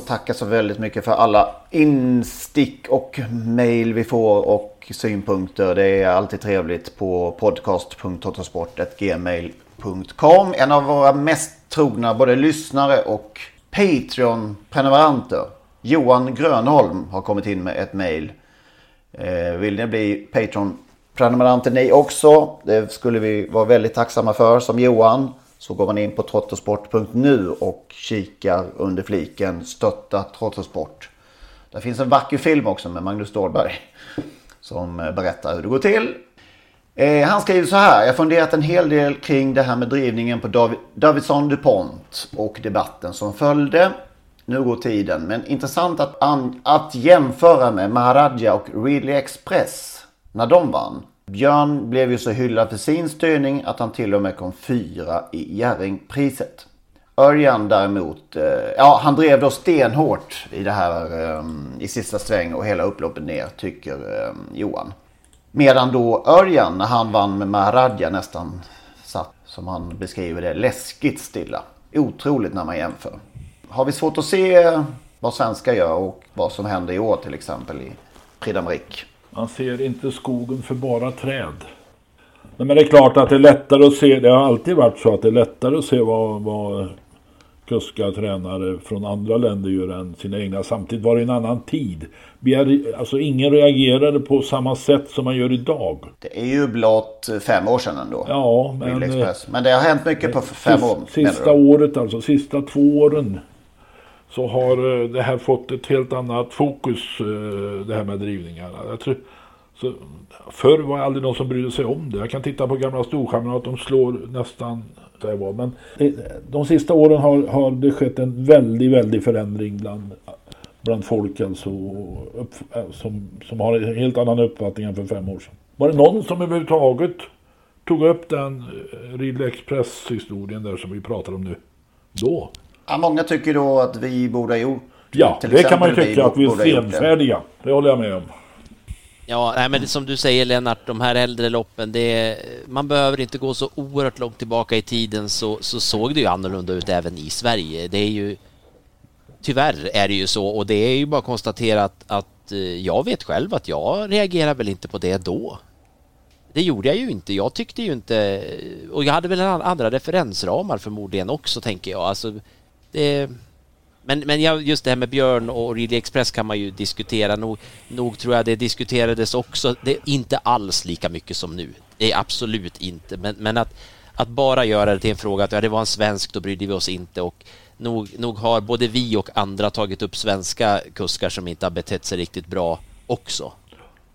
Får tacka så väldigt mycket för alla instick och mail vi får och synpunkter. Det är alltid trevligt på podcast.totosport.gmail.com. En av våra mest trogna både lyssnare och Patreon-prenumeranter. Johan Grönholm har kommit in med ett mail. Eh, vill ni bli Patreon-prenumeranter ni också? Det skulle vi vara väldigt tacksamma för som Johan. Så går man in på trottosport.nu och kikar under fliken stötta Trottosport. Där finns en vacker film också med Magnus Ståhlberg. Som berättar hur det går till. Eh, han skriver så här. Jag har funderat en hel del kring det här med drivningen på Dav Davidsson DuPont och debatten som följde. Nu går tiden. Men intressant att, att jämföra med Maharaja och Ridley Express när de vann. Björn blev ju så hyllad för sin styrning att han till och med kom fyra i Jerringpriset. Örjan däremot, eh, ja han drev då stenhårt i det här eh, i sista sväng och hela upploppet ner tycker eh, Johan. Medan då Örjan när han vann med Maharadja nästan satt, som han beskriver det, läskigt stilla. Otroligt när man jämför. Har vi svårt att se vad svenskar gör och vad som händer i år till exempel i Prix d'Amérique? Man ser inte skogen för bara träd. Men det är klart att det är lättare att se, det har alltid varit så att det är lättare att se vad, vad kuskar, tränare från andra länder gör än sina egna. Samtidigt var det en annan tid. Alltså ingen reagerade på samma sätt som man gör idag. Det är ju blott fem år sedan ändå. Ja, men... Men det har hänt mycket på fem år. Sista året alltså, sista två åren. Så har eh, det här fått ett helt annat fokus, eh, det här med drivningarna. Jag tror, så, förr var det aldrig någon som brydde sig om det. Jag kan titta på gamla Storstjärnorna att de slår nästan det var. Men eh, de sista åren har, har det skett en väldig, väldig förändring bland, bland folk alltså, upp, som, som har en helt annan uppfattning än för fem år sedan. Var det någon som överhuvudtaget tog upp den Ridley Express-historien där som vi pratar om nu? Då? Ja, många tycker då att vi borde ha gjort Ja, det kan man ju tycka att vi är senfärdiga. Det håller jag med om. Ja, nej, men som du säger Lennart, de här äldre loppen, det, man behöver inte gå så oerhört långt tillbaka i tiden så, så såg det ju annorlunda ut även i Sverige. Det är ju Tyvärr är det ju så och det är ju bara att konstatera att, att eh, jag vet själv att jag reagerar väl inte på det då. Det gjorde jag ju inte. Jag tyckte ju inte... Och jag hade väl andra referensramar förmodligen också, tänker jag. Alltså, det, men, men just det här med Björn och Ridley Express kan man ju diskutera. Nog, nog tror jag det diskuterades också. Det är inte alls lika mycket som nu. Det är absolut inte. Men, men att, att bara göra det till en fråga att ja, det var en svensk, då brydde vi oss inte. Och nog, nog har både vi och andra tagit upp svenska kuskar som inte har betett sig riktigt bra också.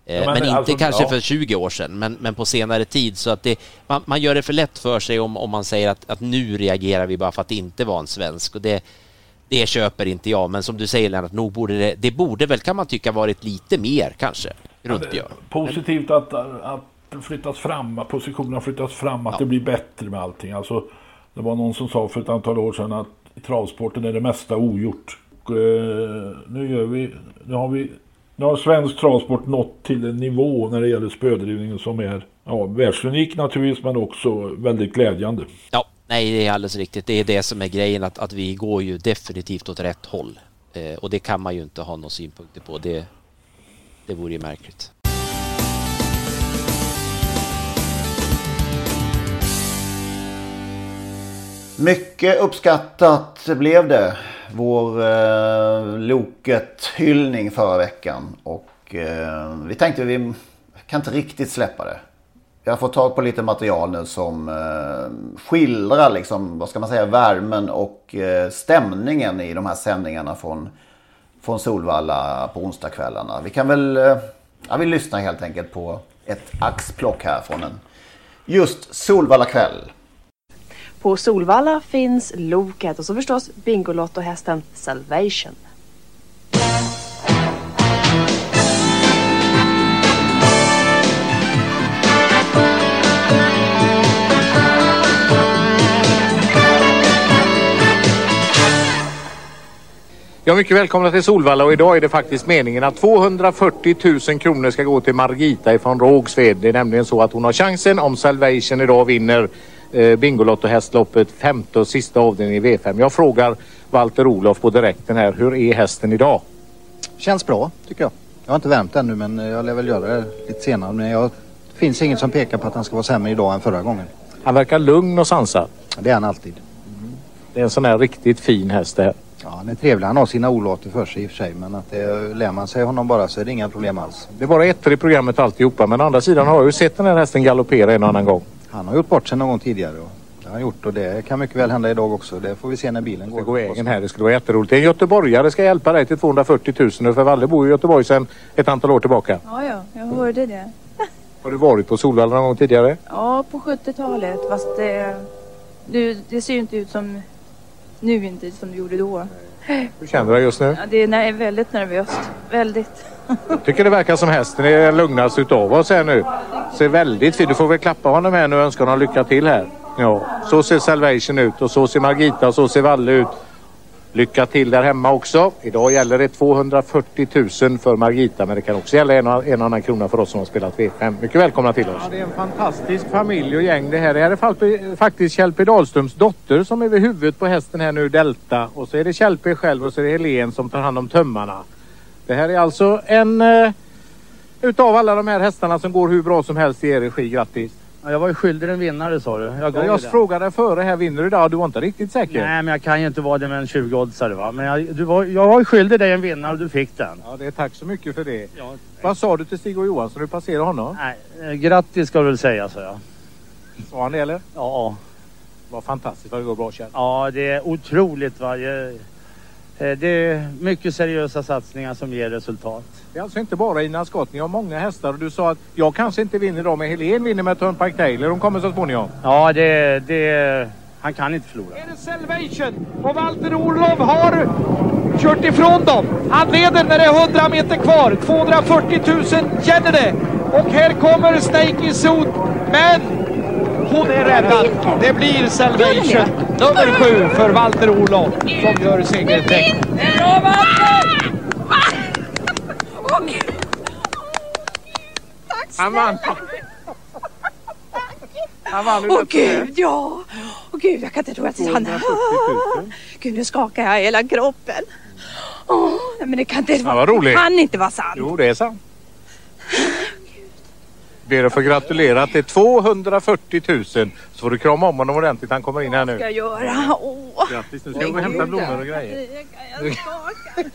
Ja, men, men, inte alltså, kanske ja. för 20 år sedan, men, men på senare tid. Så att det, man, man, gör det för lätt för sig om, om man säger att, att nu reagerar vi bara för att det inte var en svensk. Och det, det köper inte jag, men som du säger Lennart, nog borde det, det borde väl kan man tycka varit lite mer kanske runt Björn. Positivt att, att flyttas fram, att positionerna flyttas fram, att ja. det blir bättre med allting. Alltså, det var någon som sa för ett antal år sedan att i travsporten är det mesta ogjort. Och, eh, nu gör vi, nu har vi, nu har svensk travsport nått till en nivå när det gäller spödrivningen som är ja, världsunik naturligtvis men också väldigt glädjande. Ja, Nej, det är alldeles riktigt. Det är det som är grejen, att, att vi går ju definitivt åt rätt håll. Eh, och det kan man ju inte ha några synpunkter på. Det, det vore ju märkligt. Mycket uppskattat blev det. Vår eh, Loket-hyllning förra veckan. Och eh, vi tänkte vi kan inte riktigt släppa det jag har fått tag på lite material nu som eh, skildrar liksom, vad ska man säga, värmen och eh, stämningen i de här sändningarna från, från Solvalla på onsdagskvällarna. Vi kan väl, eh, ja, vi lyssnar helt enkelt på ett axplock här från en just Solvalla kväll. På Solvalla finns Loket och så förstås Bingolotto-hästen Salvation. Ja, mycket välkomna till Solvalla och idag är det faktiskt meningen att 240 000 kronor ska gå till Margita ifrån Rågsved. Det är nämligen så att hon har chansen om Salvation idag vinner eh, Bingolotto hästloppet femte och sista avdelningen i V5. Jag frågar Walter Olof på direkten här, hur är hästen idag? Känns bra tycker jag. Jag har inte värmt ännu men jag lär väl göra det lite senare. Men jag, det finns inget som pekar på att han ska vara sämre idag än förra gången. Han verkar lugn och sansad. Det är han alltid. Mm. Det är en sån här riktigt fin häst det här. Ja, han är trevlig. Han har sina olater för sig i och för sig. Men att det, lär man sig honom bara så är det inga problem alls. Det är bara ettor i programmet alltihopa. Men å andra sidan har jag ju sett den här hästen galoppera en annan gång. Han har gjort bort sig någon gång tidigare. Och det har han gjort och det kan mycket väl hända idag också. Det får vi se när bilen går. Det går vägen här. Det skulle vara jätteroligt. En göteborgare ska hjälpa dig till 240 000. För Valle bor i Göteborg sedan ett antal år tillbaka. Ja, ja. Jag hörde det. Har du varit på Solvalla någon gång tidigare? Ja, på 70-talet. Fast det, det, det ser ju inte ut som nu inte som det gjorde då. Hur känner du dig just nu? Ja, det är väldigt nervöst. Väldigt. Jag tycker det verkar som hästen är lugnast utav oss här nu. Ser väldigt fin Du får väl klappa honom här nu och önska honom lycka till här. Ja, så ser Salvation ut och så ser Margita och så ser Valle ut. Lycka till där hemma också. Idag gäller det 240 000 för Margita men det kan också gälla en och en annan krona för oss som har spelat V5. Mycket välkomna till oss. Ja, det är en fantastisk familj och gäng det här. Det här är faktiskt Kjellpe Dahlströms dotter som är vid huvudet på hästen här nu, Delta. Och så är det Kjellpe själv och så är det Helen som tar hand om tömmarna. Det här är alltså en uh, utav alla de här hästarna som går hur bra som helst i er regi. Grattis! Ja, jag var ju skyldig en vinnare sa du. Jag, jag, jag frågade före här, vinner du idag? Du var inte riktigt säker? Nej, men jag kan ju inte vara det med en 20-oddsare va. Men jag, du var, jag var ju skyldig dig en vinnare och du fick den. Ja, det är tack så mycket för det. Ja, Vad sa du till Stig och Johansson när du passerade honom? Nej, eh, grattis ska du väl säga så jag. Sa han det eller? Ja. Vad fantastiskt vad det går bra Kjell. Ja, det är otroligt va. Jag, Eh, det är mycket seriösa satsningar som ger resultat. Det är alltså inte bara Ina Scott, ni har många hästar och du sa att jag kanske inte vinner idag men Helene vinner med Turnpike Taylor. Hon kommer så småningom. Ja, det, det, han kan inte förlora. Är det Salvation och Walter Orlov har kört ifrån dem. Han leder när det är 100 meter kvar. 240 000 känner det. Och här kommer Snake i zon. Men hon är räddad. Det blir Salvation. Nummer sju för Walter Olof som gör segertecken. Han vann. Han vann Åh gud, ja. Åh gud, jag kan inte tro att han... Gud, nu skakar jag hela kroppen. Åh, men det kan inte Ja, vad roligt. kan inte vara sant. Jo, det är sant. Ber att få gratulera till 240 000. Så får du krama om honom ordentligt. Han kommer in här nu. ska jag göra? Åh. Grattis, nu ska vi gå och hämta blommor och grejer. Jag skakar.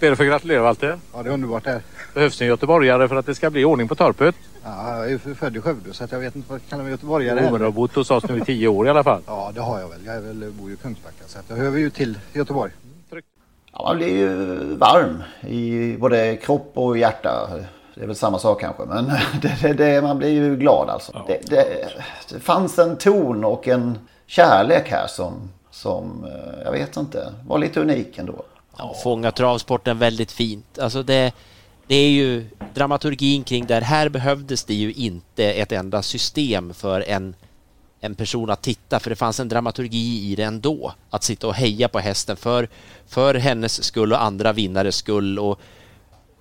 Ber att få gratulera Walter. Ja, det är underbart det här. Behövs en göteborgare för att det ska bli ordning på torpet? Ja, jag är ju född i Skövde så att jag vet inte vad jag kallar mig göteborgare Jo, men du har bott hos oss nu i tio år i alla fall. Ja, det har jag väl. Jag är väl, bor ju i Kungsbacka så att jag hör ju till Göteborg. Ja, man blir ju varm i både kropp och hjärta. Det är väl samma sak kanske, men det, det, det, man blir ju glad alltså. Det, det, det fanns en ton och en kärlek här som, som eh, jag vet inte, var lite unik ändå. Ja, fånga travsporten väldigt fint. Alltså det, det är ju dramaturgin kring det här. behövdes det ju inte ett enda system för en, en person att titta, för det fanns en dramaturgi i det ändå. Att sitta och heja på hästen för, för hennes skull och andra vinnares skull. Och,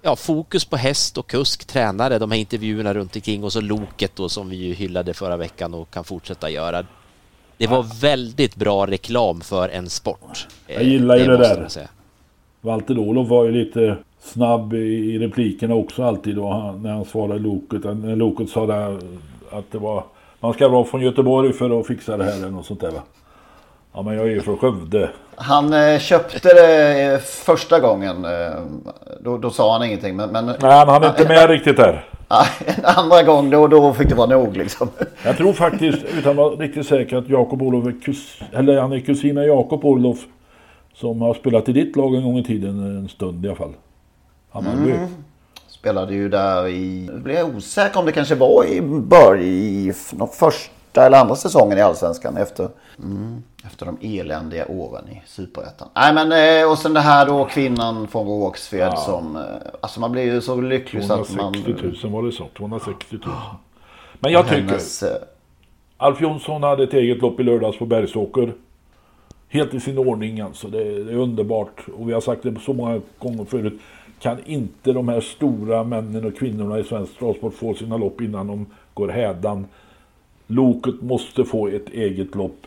ja, fokus på häst och kusk, tränare, de här intervjuerna runt omkring och så loket då som vi ju hyllade förra veckan och kan fortsätta göra. Det var väldigt bra reklam för en sport. Jag gillar ju det, måste där. Walter Olof var ju lite snabb i, replikerna också alltid då när han svarade Loket. När Loket sa det, att det var man ska vara från Göteborg för att fixa det här eller något sånt där va. Ja men jag är ju från Skövde. Han eh, köpte det eh, första gången. Eh, då, då sa han ingenting. Men, men, Nej han hann inte med riktigt där. En andra gång då, då fick det vara nog liksom. Jag tror faktiskt, utan att vara riktigt säker, att Jakob Olof är kus, eller han är kusin med Jakob Olof. Som har spelat i ditt lag en gång i tiden, en stund i alla fall. Hammarby. Mm. Spelade ju där i, nu blir jag osäker om det kanske var i början, i första eller andra säsongen i Allsvenskan efter, mm, efter de eländiga åren i Superettan. Nej men och sen det här då kvinnan från Rågsved Ja. som, eh, alltså man blir ju så lycklig så att man... 260 000 var det så. 260 000. Men jag tycker... Hennes, eh, Alf Jonsson hade ett eget lopp i lördags på Bergsåker. Helt i sin ordning alltså. Det är, det är underbart. Och vi har sagt det så många gånger förut. Kan inte de här stora männen och kvinnorna i svensk travsport få sina lopp innan de går hädan. Loket måste få ett eget lopp.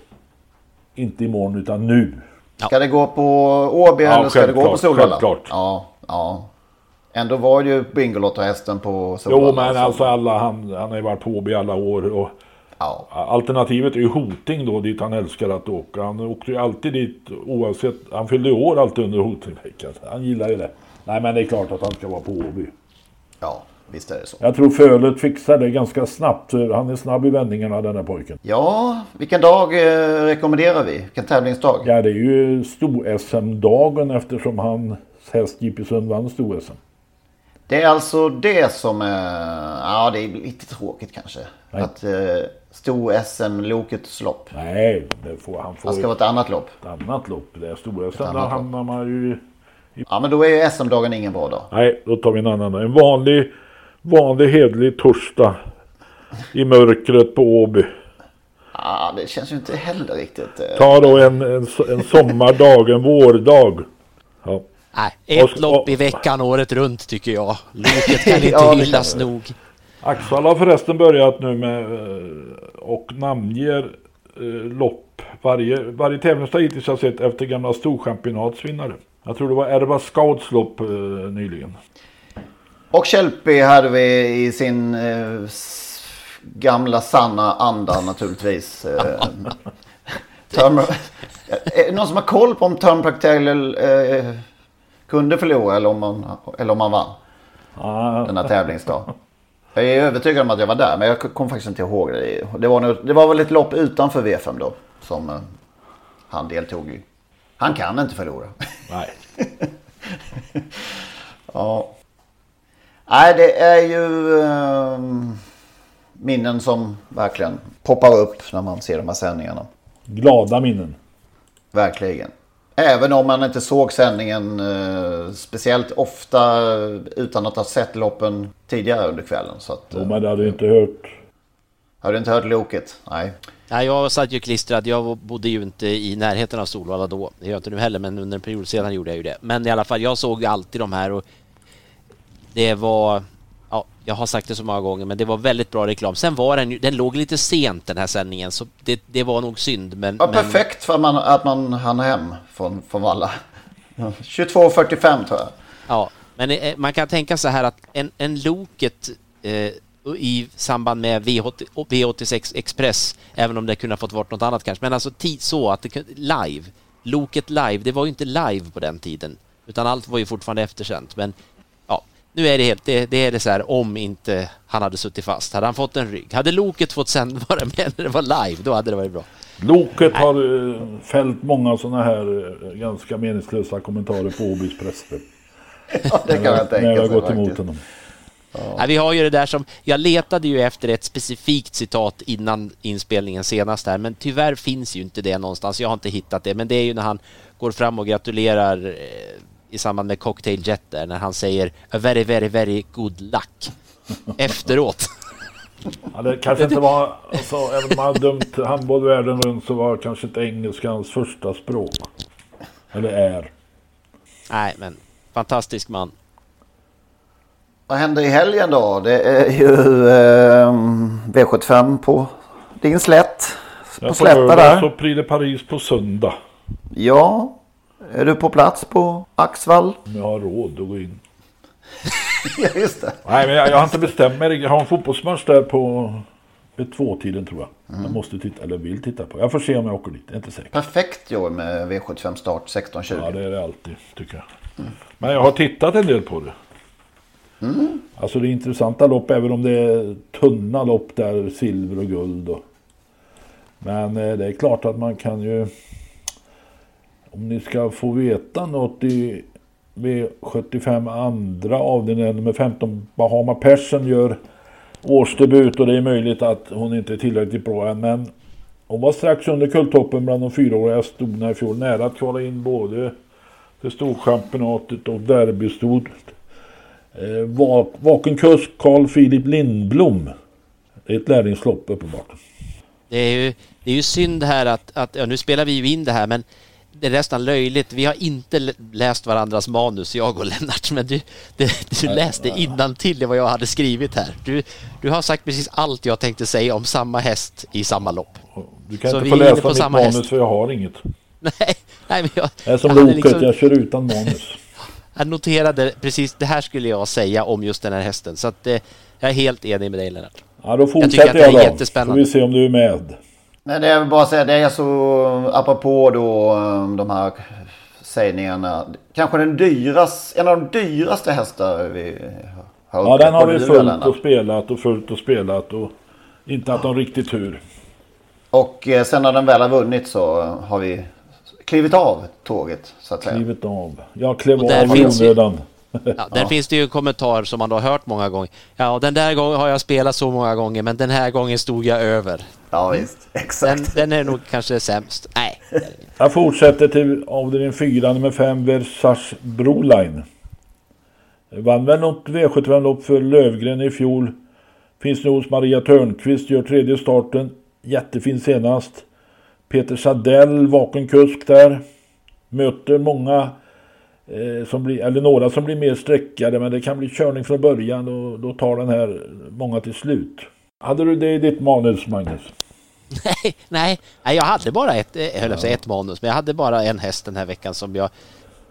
Inte imorgon utan nu. Ska det gå på Åby Ja, eller ska det gå på Solvalla? självklart. Ja, ja. Ändå var ju Bingolotto-hästen på Jo Solvalla. men så- alltså alla, han, han har ju varit på Åby i alla år. Och Alternativet är ju Hoting då dit han älskar att åka. Han åkte ju alltid dit oavsett. Han fyllde år alltid under Hotingveckan. Han gillar ju det. Nej men det är klart att han ska vara på Åby. Ja, visst är det så. Jag tror Fölet fixar det ganska snabbt. Han är snabb i vändningarna den här pojken. Ja, vilken dag eh, rekommenderar vi? Vilken tävlingsdag? Ja det är ju stor-SM-dagen eftersom hans häst JP Sund vann stor-SM. Det är alltså det som är... Ja, det är lite tråkigt kanske. Nej. Att eh, stor SM-lokets lopp? Nej, det får, han får Det ska vara ett annat lopp. ett annat lopp. Det är stora SM. Där hamnar man ju... Ja, men då är ju SM-dagen ingen bra dag. Nej, då tar vi en annan. En vanlig, vanlig hedlig torsdag i mörkret på Åby. Ja, det känns ju inte heller riktigt. eh, Ta då en, en, en sommardag, en vårdag. Ja. Nej, Och- ett lopp i veckan året runt tycker jag. Loket kan inte Ja, hyllas det. nog. Axvall har förresten börjat nu med eh, och namnger eh, lopp. Varje, varje tävlingsdag hittills har jag sett efter gamla storchampionatsvinnare. Jag tror det var Erva Scouts lopp eh, nyligen. Och Kälpi hade vi i sin eh, gamla sanna anda naturligtvis. Eh, Turn, är det någon som har koll på om Turnpike Taylor eh, kunde förlora eller om man, eller om man vann? Den här tävlingsdagen. Jag är övertygad om att jag var där men jag kommer faktiskt inte ihåg det. Det var, nog, det var väl ett lopp utanför V5 då som eh, han deltog i. Han kan inte förlora. Nej. ja. Nej, det är ju eh, minnen som verkligen poppar upp när man ser de här sändningarna. Glada minnen. Verkligen. Även om man inte såg sändningen eh, speciellt ofta eh, utan att ha sett loppen tidigare under kvällen. Så att, Jo, men det hade inte hört. Har du inte hört Loket? Nej. Nej, jag satt ju klistrad. Jag bodde ju inte i närheten av Solvalla då. Det gör jag inte nu heller, men under en period sedan gjorde jag ju det. Men i alla fall, jag såg alltid de här och det var... Ja, jag har sagt det så många gånger, men det var väldigt bra reklam. Sen var den ju, den låg lite sent den här sändningen, så det, det var nog synd. Men, Ja, perfekt för att man, att man hann hem från, från Valla. 22.45 tror jag. Ja, men eh, man kan tänka så här att en, en Loket eh, i samband med V80, V86 Express, även om det kunde ha fått vara något annat kanske, men alltså tid så att det kunde, live, Loket live, det var ju inte live på den tiden, utan allt var ju fortfarande eftersänt. Men ja, nu är det helt, det, det är det så här om inte han hade suttit fast. Hade han fått en rygg, hade Loket fått sen vara med när det var live, då hade det varit bra. Loket har eh, fällt många sådana här eh, ganska meningslösa kommentarer på Åbys präster. Ja, det kan jag tänka När jag har gått emot faktiskt. honom. Ja, vi har ju det där som, jag letade ju efter ett specifikt citat innan inspelningen senast här, men tyvärr finns ju inte det någonstans. Jag har inte hittat det, men det är ju när han går fram och gratulerar eh, i samband med Cocktail Jet där, när han säger a very, very, very good luck efteråt. Ja, det kanske inte var, alltså, även om har dömt handboll världen runt så var kanske inte engelska hans första språk. Eller är. Nej, men fantastisk man. Vad händer i helgen då? Det är ju eh, V75 på din slätt. På Jag slätta där. så Prix de Paris på söndag. Ja, är du på plats på Axvall? Om jag har råd att gå in. ja, just det. Nej, men jag, jag har inte bestämt mig. Jag har en fotbollsmatch där på vid tvåtiden tror jag. Mm. Jag måste titta, eller vill titta på. Jag får se om jag åker dit. Jag är inte säker. Perfekt Joel med V75 start 16.20. Ja, det är det alltid tycker jag. Men jag har tittat en del på det. Mm. Alltså det är intressanta lopp även om det är tunna lopp där silver och guld. Och... Men eh, det är klart att man kan ju om ni ska få veta något i V75 andra avdelningen nummer 15 Bahama Persen gör årsdebut och det är möjligt att hon inte är tillräckligt bra än men hon var strax under kulltoppen bland de fyraåriga stona i fjol nära att kvala in både till Storchampionatet och derbystod. Eh, vak, vaken kusk Carl Philip Lindblom. Det är ett lärlingslopp uppenbart. Det är ju, det är ju synd här att, att ja, nu spelar vi ju in det här men det är nästan löjligt. Vi har inte lä- läst varandras manus, jag och Lennart, men du, det, du läste till vad jag hade skrivit här. Du, du har sagt precis allt jag tänkte säga om samma häst i samma lopp. Du kan Så inte få läsa på mitt manus häst. för jag har inget. Nej, nej men jag... Jag är som Loket, liksom- jag kör utan manus. Jag noterade precis, det här skulle jag säga om just den här hästen. Så att eh, jag är helt enig med dig Lennart. Ja, då jag tycker fortsätter att jag, är då. Får jättespännande. vi se om du är med. Nej, det är väl bara att säga, det är så apropå då eh, de här sägningarna. Kanske den dyraste, en av de dyraste hästar vi har Ja, den har vi följt Lennart. och spelat och följt och spelat och inte haft någon riktig tur. Och eh, sen när den väl har vunnit så har vi klivit av tåget så att säga. Klivit av. Jag klev Och där av i finns ju- onödan. Ja, där finns det ju en kommentar som man då har hört många gånger. Ja, den där gången har jag spelat så många gånger, men den här gången stod jag över. Ja, visst. Exakt. Den, den är nog kanske sämst. Nej. Jag fortsätter till avdelning 4, nummer 5, Versace Broline. Vann väl något V75-lopp för Lövgren i fjol. Finns nu hos Maria Törnqvist, gör tredje starten. Jättefin senast. Peter Sadell, vaken kusk där. Möter många, eh, som blir, eller några som blir mer sträckade, men det kan bli körning från början och då tar den här många till slut. Hade du det i ditt manus, Magnus? Nej, nej, nej, jag hade bara ett, jag höll ja. ett manus, men jag hade bara en häst den här veckan som jag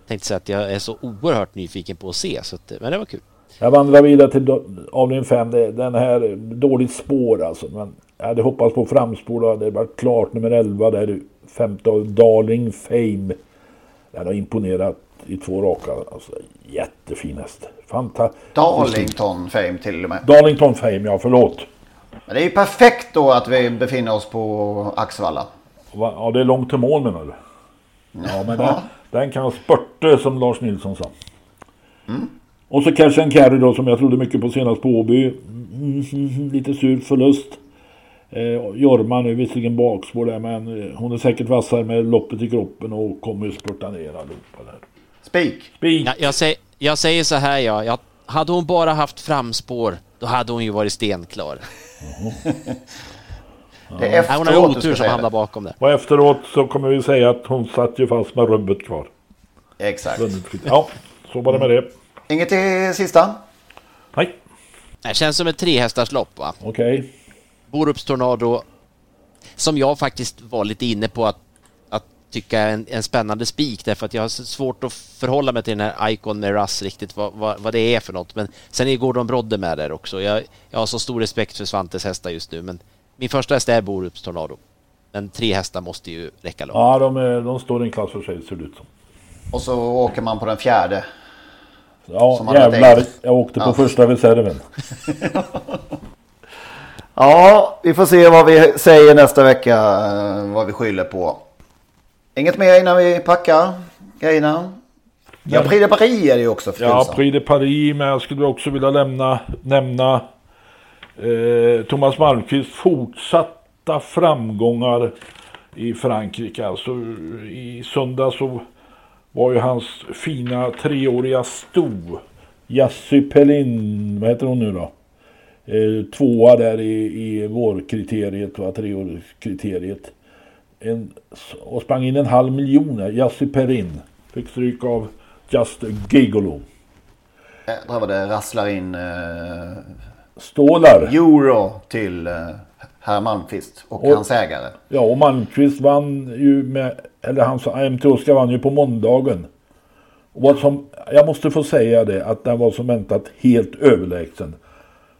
tänkte säga att jag är så oerhört nyfiken på att se. Så att, men det var kul. Jag vandrar vidare till avdelning 5. Den här dåligt spår alltså. Men hade hoppats på framspår. Då hade varit klart nummer 11 där. Femte av Darling Fame. Den har imponerat i två raka. Alltså, jättefin häst. Darlington Fame till och med. Darlington Fame, ja förlåt. Men det är ju perfekt då att vi befinner oss på Axvalla. Ja, det är långt till mål menar du? Ja, men den, den kan spurta som Lars Nilsson sa. Mm. Och så Cash and Carry då som jag trodde mycket på senast på Åby. Mm, lite sur förlust. Eh, Jorma nu visserligen bakspår där men eh, hon är säkert vassare med loppet i kroppen och kommer ju spurta ner allihopa där. Spik! Spik! Ja, jag, säger, jag säger så här ja. Jag, hade hon bara haft framspår då hade hon ju varit stenklar. Det är efteråt hon har otur som hamnar bakom det. Och efteråt så kommer vi säga att hon satt ju fast med rubbet kvar. Exakt. Ja, så var det med det. Inget i sista? Nej. Det känns som ett trehästarslopp va? Okej. Okay. Borups Tornado. Som jag faktiskt var lite inne på att, att tycka är en, en spännande spik därför att jag har svårt att förhålla mig till den här Icon med Russ riktigt vad, vad, vad, det är för något. Men sen är Gordon Brodde med där också. Jag, jag har så stor respekt för Svantes hästar just nu men min första häst är Borups Tornado. Men tre hästar måste ju räcka långt. Ja, de, är, de står i en klass för sig ser det ut som. Och så åker man på den fjärde. Ja, jävlar. Jag åkte på ja. första reserven. ja, vi får se vad vi säger nästa vecka. Eh, vad vi skyller på. Inget mer innan vi packar grejerna? Ja, Prix de Paris är det ju också. Ja, Prix de Paris. Men jag skulle också vilja lämna, nämna eh, Thomas Malmqvist fortsatta framgångar i Frankrike. Alltså i söndag så var ju hans fina treåriga sto. Jassy Pellin, vad heter hon nu då? Eh, tvåa där i, i vårkriteriet, va? treårskriteriet. En, och sprang in en halv miljon, Jassy Perrin. Fick stryk av Just Gigolo. Där var det rasslar in eh, stålar. Euro till eh, herr Malmqvist och, och, hans ägare. Ja, och Malmqvist vann ju med, eller hans MT Oskar vann ju på måndagen. Och vad som, jag måste få säga det, att den var som väntat helt överlägsen.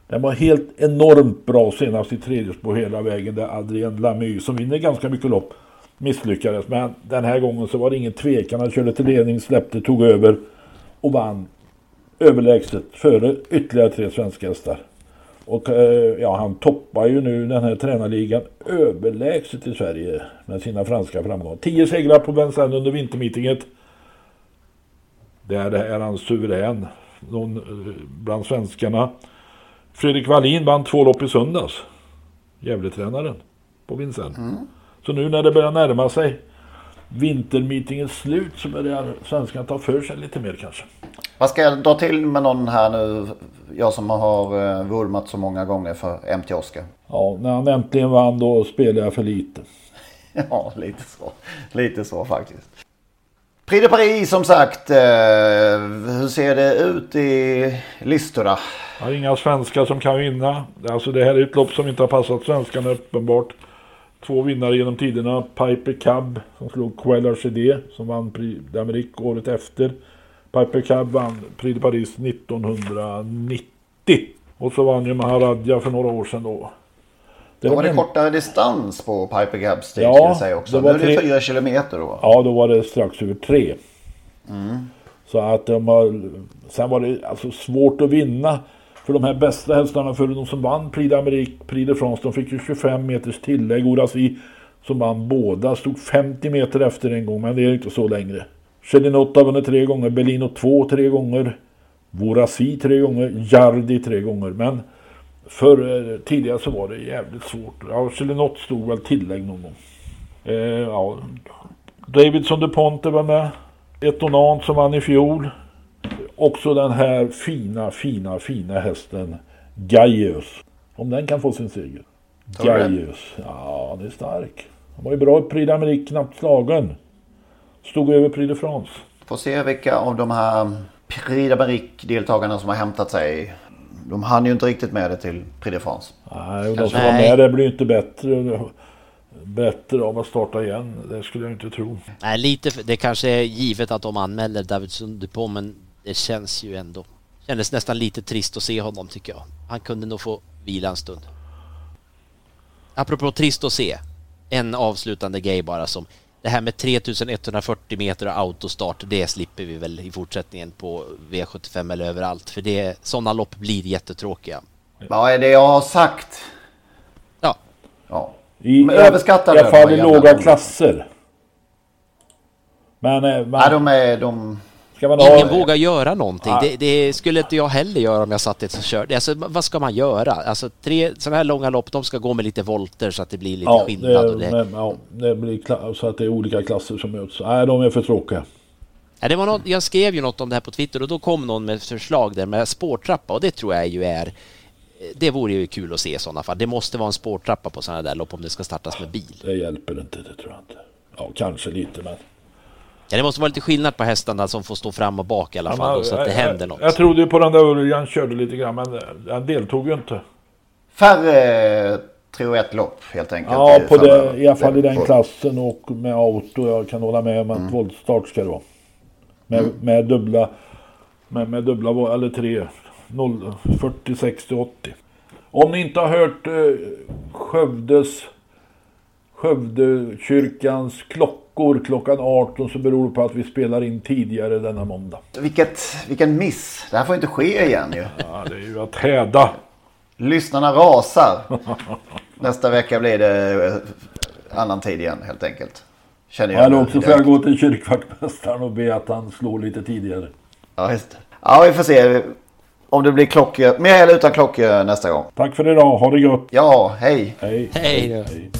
Den var helt enormt bra senast i tredje spår hela vägen där Adrien Lamy som vinner ganska mycket lopp misslyckades. Men den här gången så var det ingen tvekan. Han körde till ledning, släppte, tog över och vann överlägset före ytterligare tre svenska hästar. Och eh, ja, han toppar ju nu den här tränarligan överlägset i Sverige med sina franska framgångar. Tio segrar på Vincennes under vintermeetinget. Där är han suverän någon, eh, bland svenskarna. Fredrik Wallin vann två lopp i söndags. Gävletränaren på Vincennes. Mm. Så nu när det börjar närma sig vintermeetingens slut så börjar svenskarna ta för sig lite mer kanske. Vad ska jag dra till med någon här nu? Jag som har uh, vurmat så många gånger för MT Oskar. Ja, när han äntligen vann då spelade jag för lite. ja, lite så. Lite så faktiskt. Prix de Paris som sagt. Eh, hur ser det ut i listorna? Ja, inga svenskar som kan vinna. Alltså det här är ett lopp som inte har passat svenskarna uppenbart. Två vinnare genom tiderna. Piper Cab som slog Queller CD som vann Prix d'Amérique året efter. Piper Cab vann Prix de Paris 1990. Och så vann ju Maharadja för några år sedan då. Det då var det en... kortare distans på Piper Cab Stage ja, säga också. Nu är det tre... fyra kilometer då. Ja, då var det strax över tre. Mm. Så att de har... Sen var det alltså svårt att vinna. För de här bästa hästarna för de som vann Prix d'Amérique, Prix de France, de fick ju 25 meters tillägg. Orasi som vann båda stod 50 meter efter en gång, men det är inte så längre. Chelinot har vunnit tre gånger, Bellino två tre gånger. Vorasi tre gånger, Jardi tre gånger. Men för eh, tidigare så var det jävligt svårt. Ja, Chelinot stod väl tillägg någon gång. Eh, ja. Davidson DuPonte var med. Etonant som vann i fjol. Också den här fina, fina, fina hästen Gaius. Om den kan få sin seger. Gaius. Ja, det är stark. Han var ju bra i Prix d'Amérique, knappt slagen. Stod över Prix de France. Får se vilka av de här Prix d'Amérique-deltagarna som har hämtat sig. De hann ju inte riktigt med det till Prix de France. Nej, och de som var med det blir inte bättre, bättre av att starta igen. Det skulle jag inte tro. Nej, lite för, det kanske är givet att de anmäler David Sundepå, men det känns ju ändå. Kändes nästan lite trist att se honom tycker jag. Han kunde nog få vila en stund. Apropå trist att se. En avslutande grej bara som det här med 3140 meter och autostart, det slipper vi väl i fortsättningen på V75 eller överallt. För det, sådana lopp blir jättetråkiga. Vad är det jag har sagt? Ja. Ja. I, är överskattade, I alla fall de i låga klasser. Men... eh, man, Nej, de är... De... Ingen ha, vågar göra någonting. Ja. Det, det skulle inte jag heller göra om jag satt i ett körde. Alltså, vad ska man göra? Alltså, tre sådana här långa lopp, de ska gå med lite volter så att det blir lite ja, skillnad. det, det, men, ja, det blir så att det är olika klasser som möts. Nej, de är för tråkiga. Ja, det var något, jag skrev ju något om det här på Twitter och då kom någon med förslag där med spårtrappa och det tror jag ju är det vore ju kul att se i sådana fall. Det måste vara en spårtrappa på sådana där lopp om det ska startas med bil. Det hjälper inte, det tror jag inte. Ja, kanske lite, men... Ja, det måste vara lite skillnad på hästarna som får stå fram och bak i alla fall, och så att det jag, händer något. Jag, trodde ju på den där Örjan körde lite grann, men han deltog ju inte. Färre tro ett lopp helt enkelt. Ja, på det, i alla fall i den klassen och med auto. Jag kan hålla med om att voltstart ska det vara. Med, Mm. med dubbla, med, med dubbla, eller tre, 0, 40, 60, 80. Om ni inte har hört eh, Skövdes, Skövdekyrkans klockor klockan 18 så beror det på att vi spelar in tidigare denna måndag. Vilket, vilken miss. Det här får inte ske igen ju. Ja, det är ju att häda. Lyssnarna rasar. Nästa vecka blir det eh, annan tid igen helt enkelt. Känner jag. Eller också får jag gå till kyrkvaktmästaren och be att han slår lite tidigare. Ja, just det. Ja, vi får se om det blir klockor. Med eller utan klockor nästa gång. Tack för idag, ha det gott! Ja, hej! Hej! Hej då.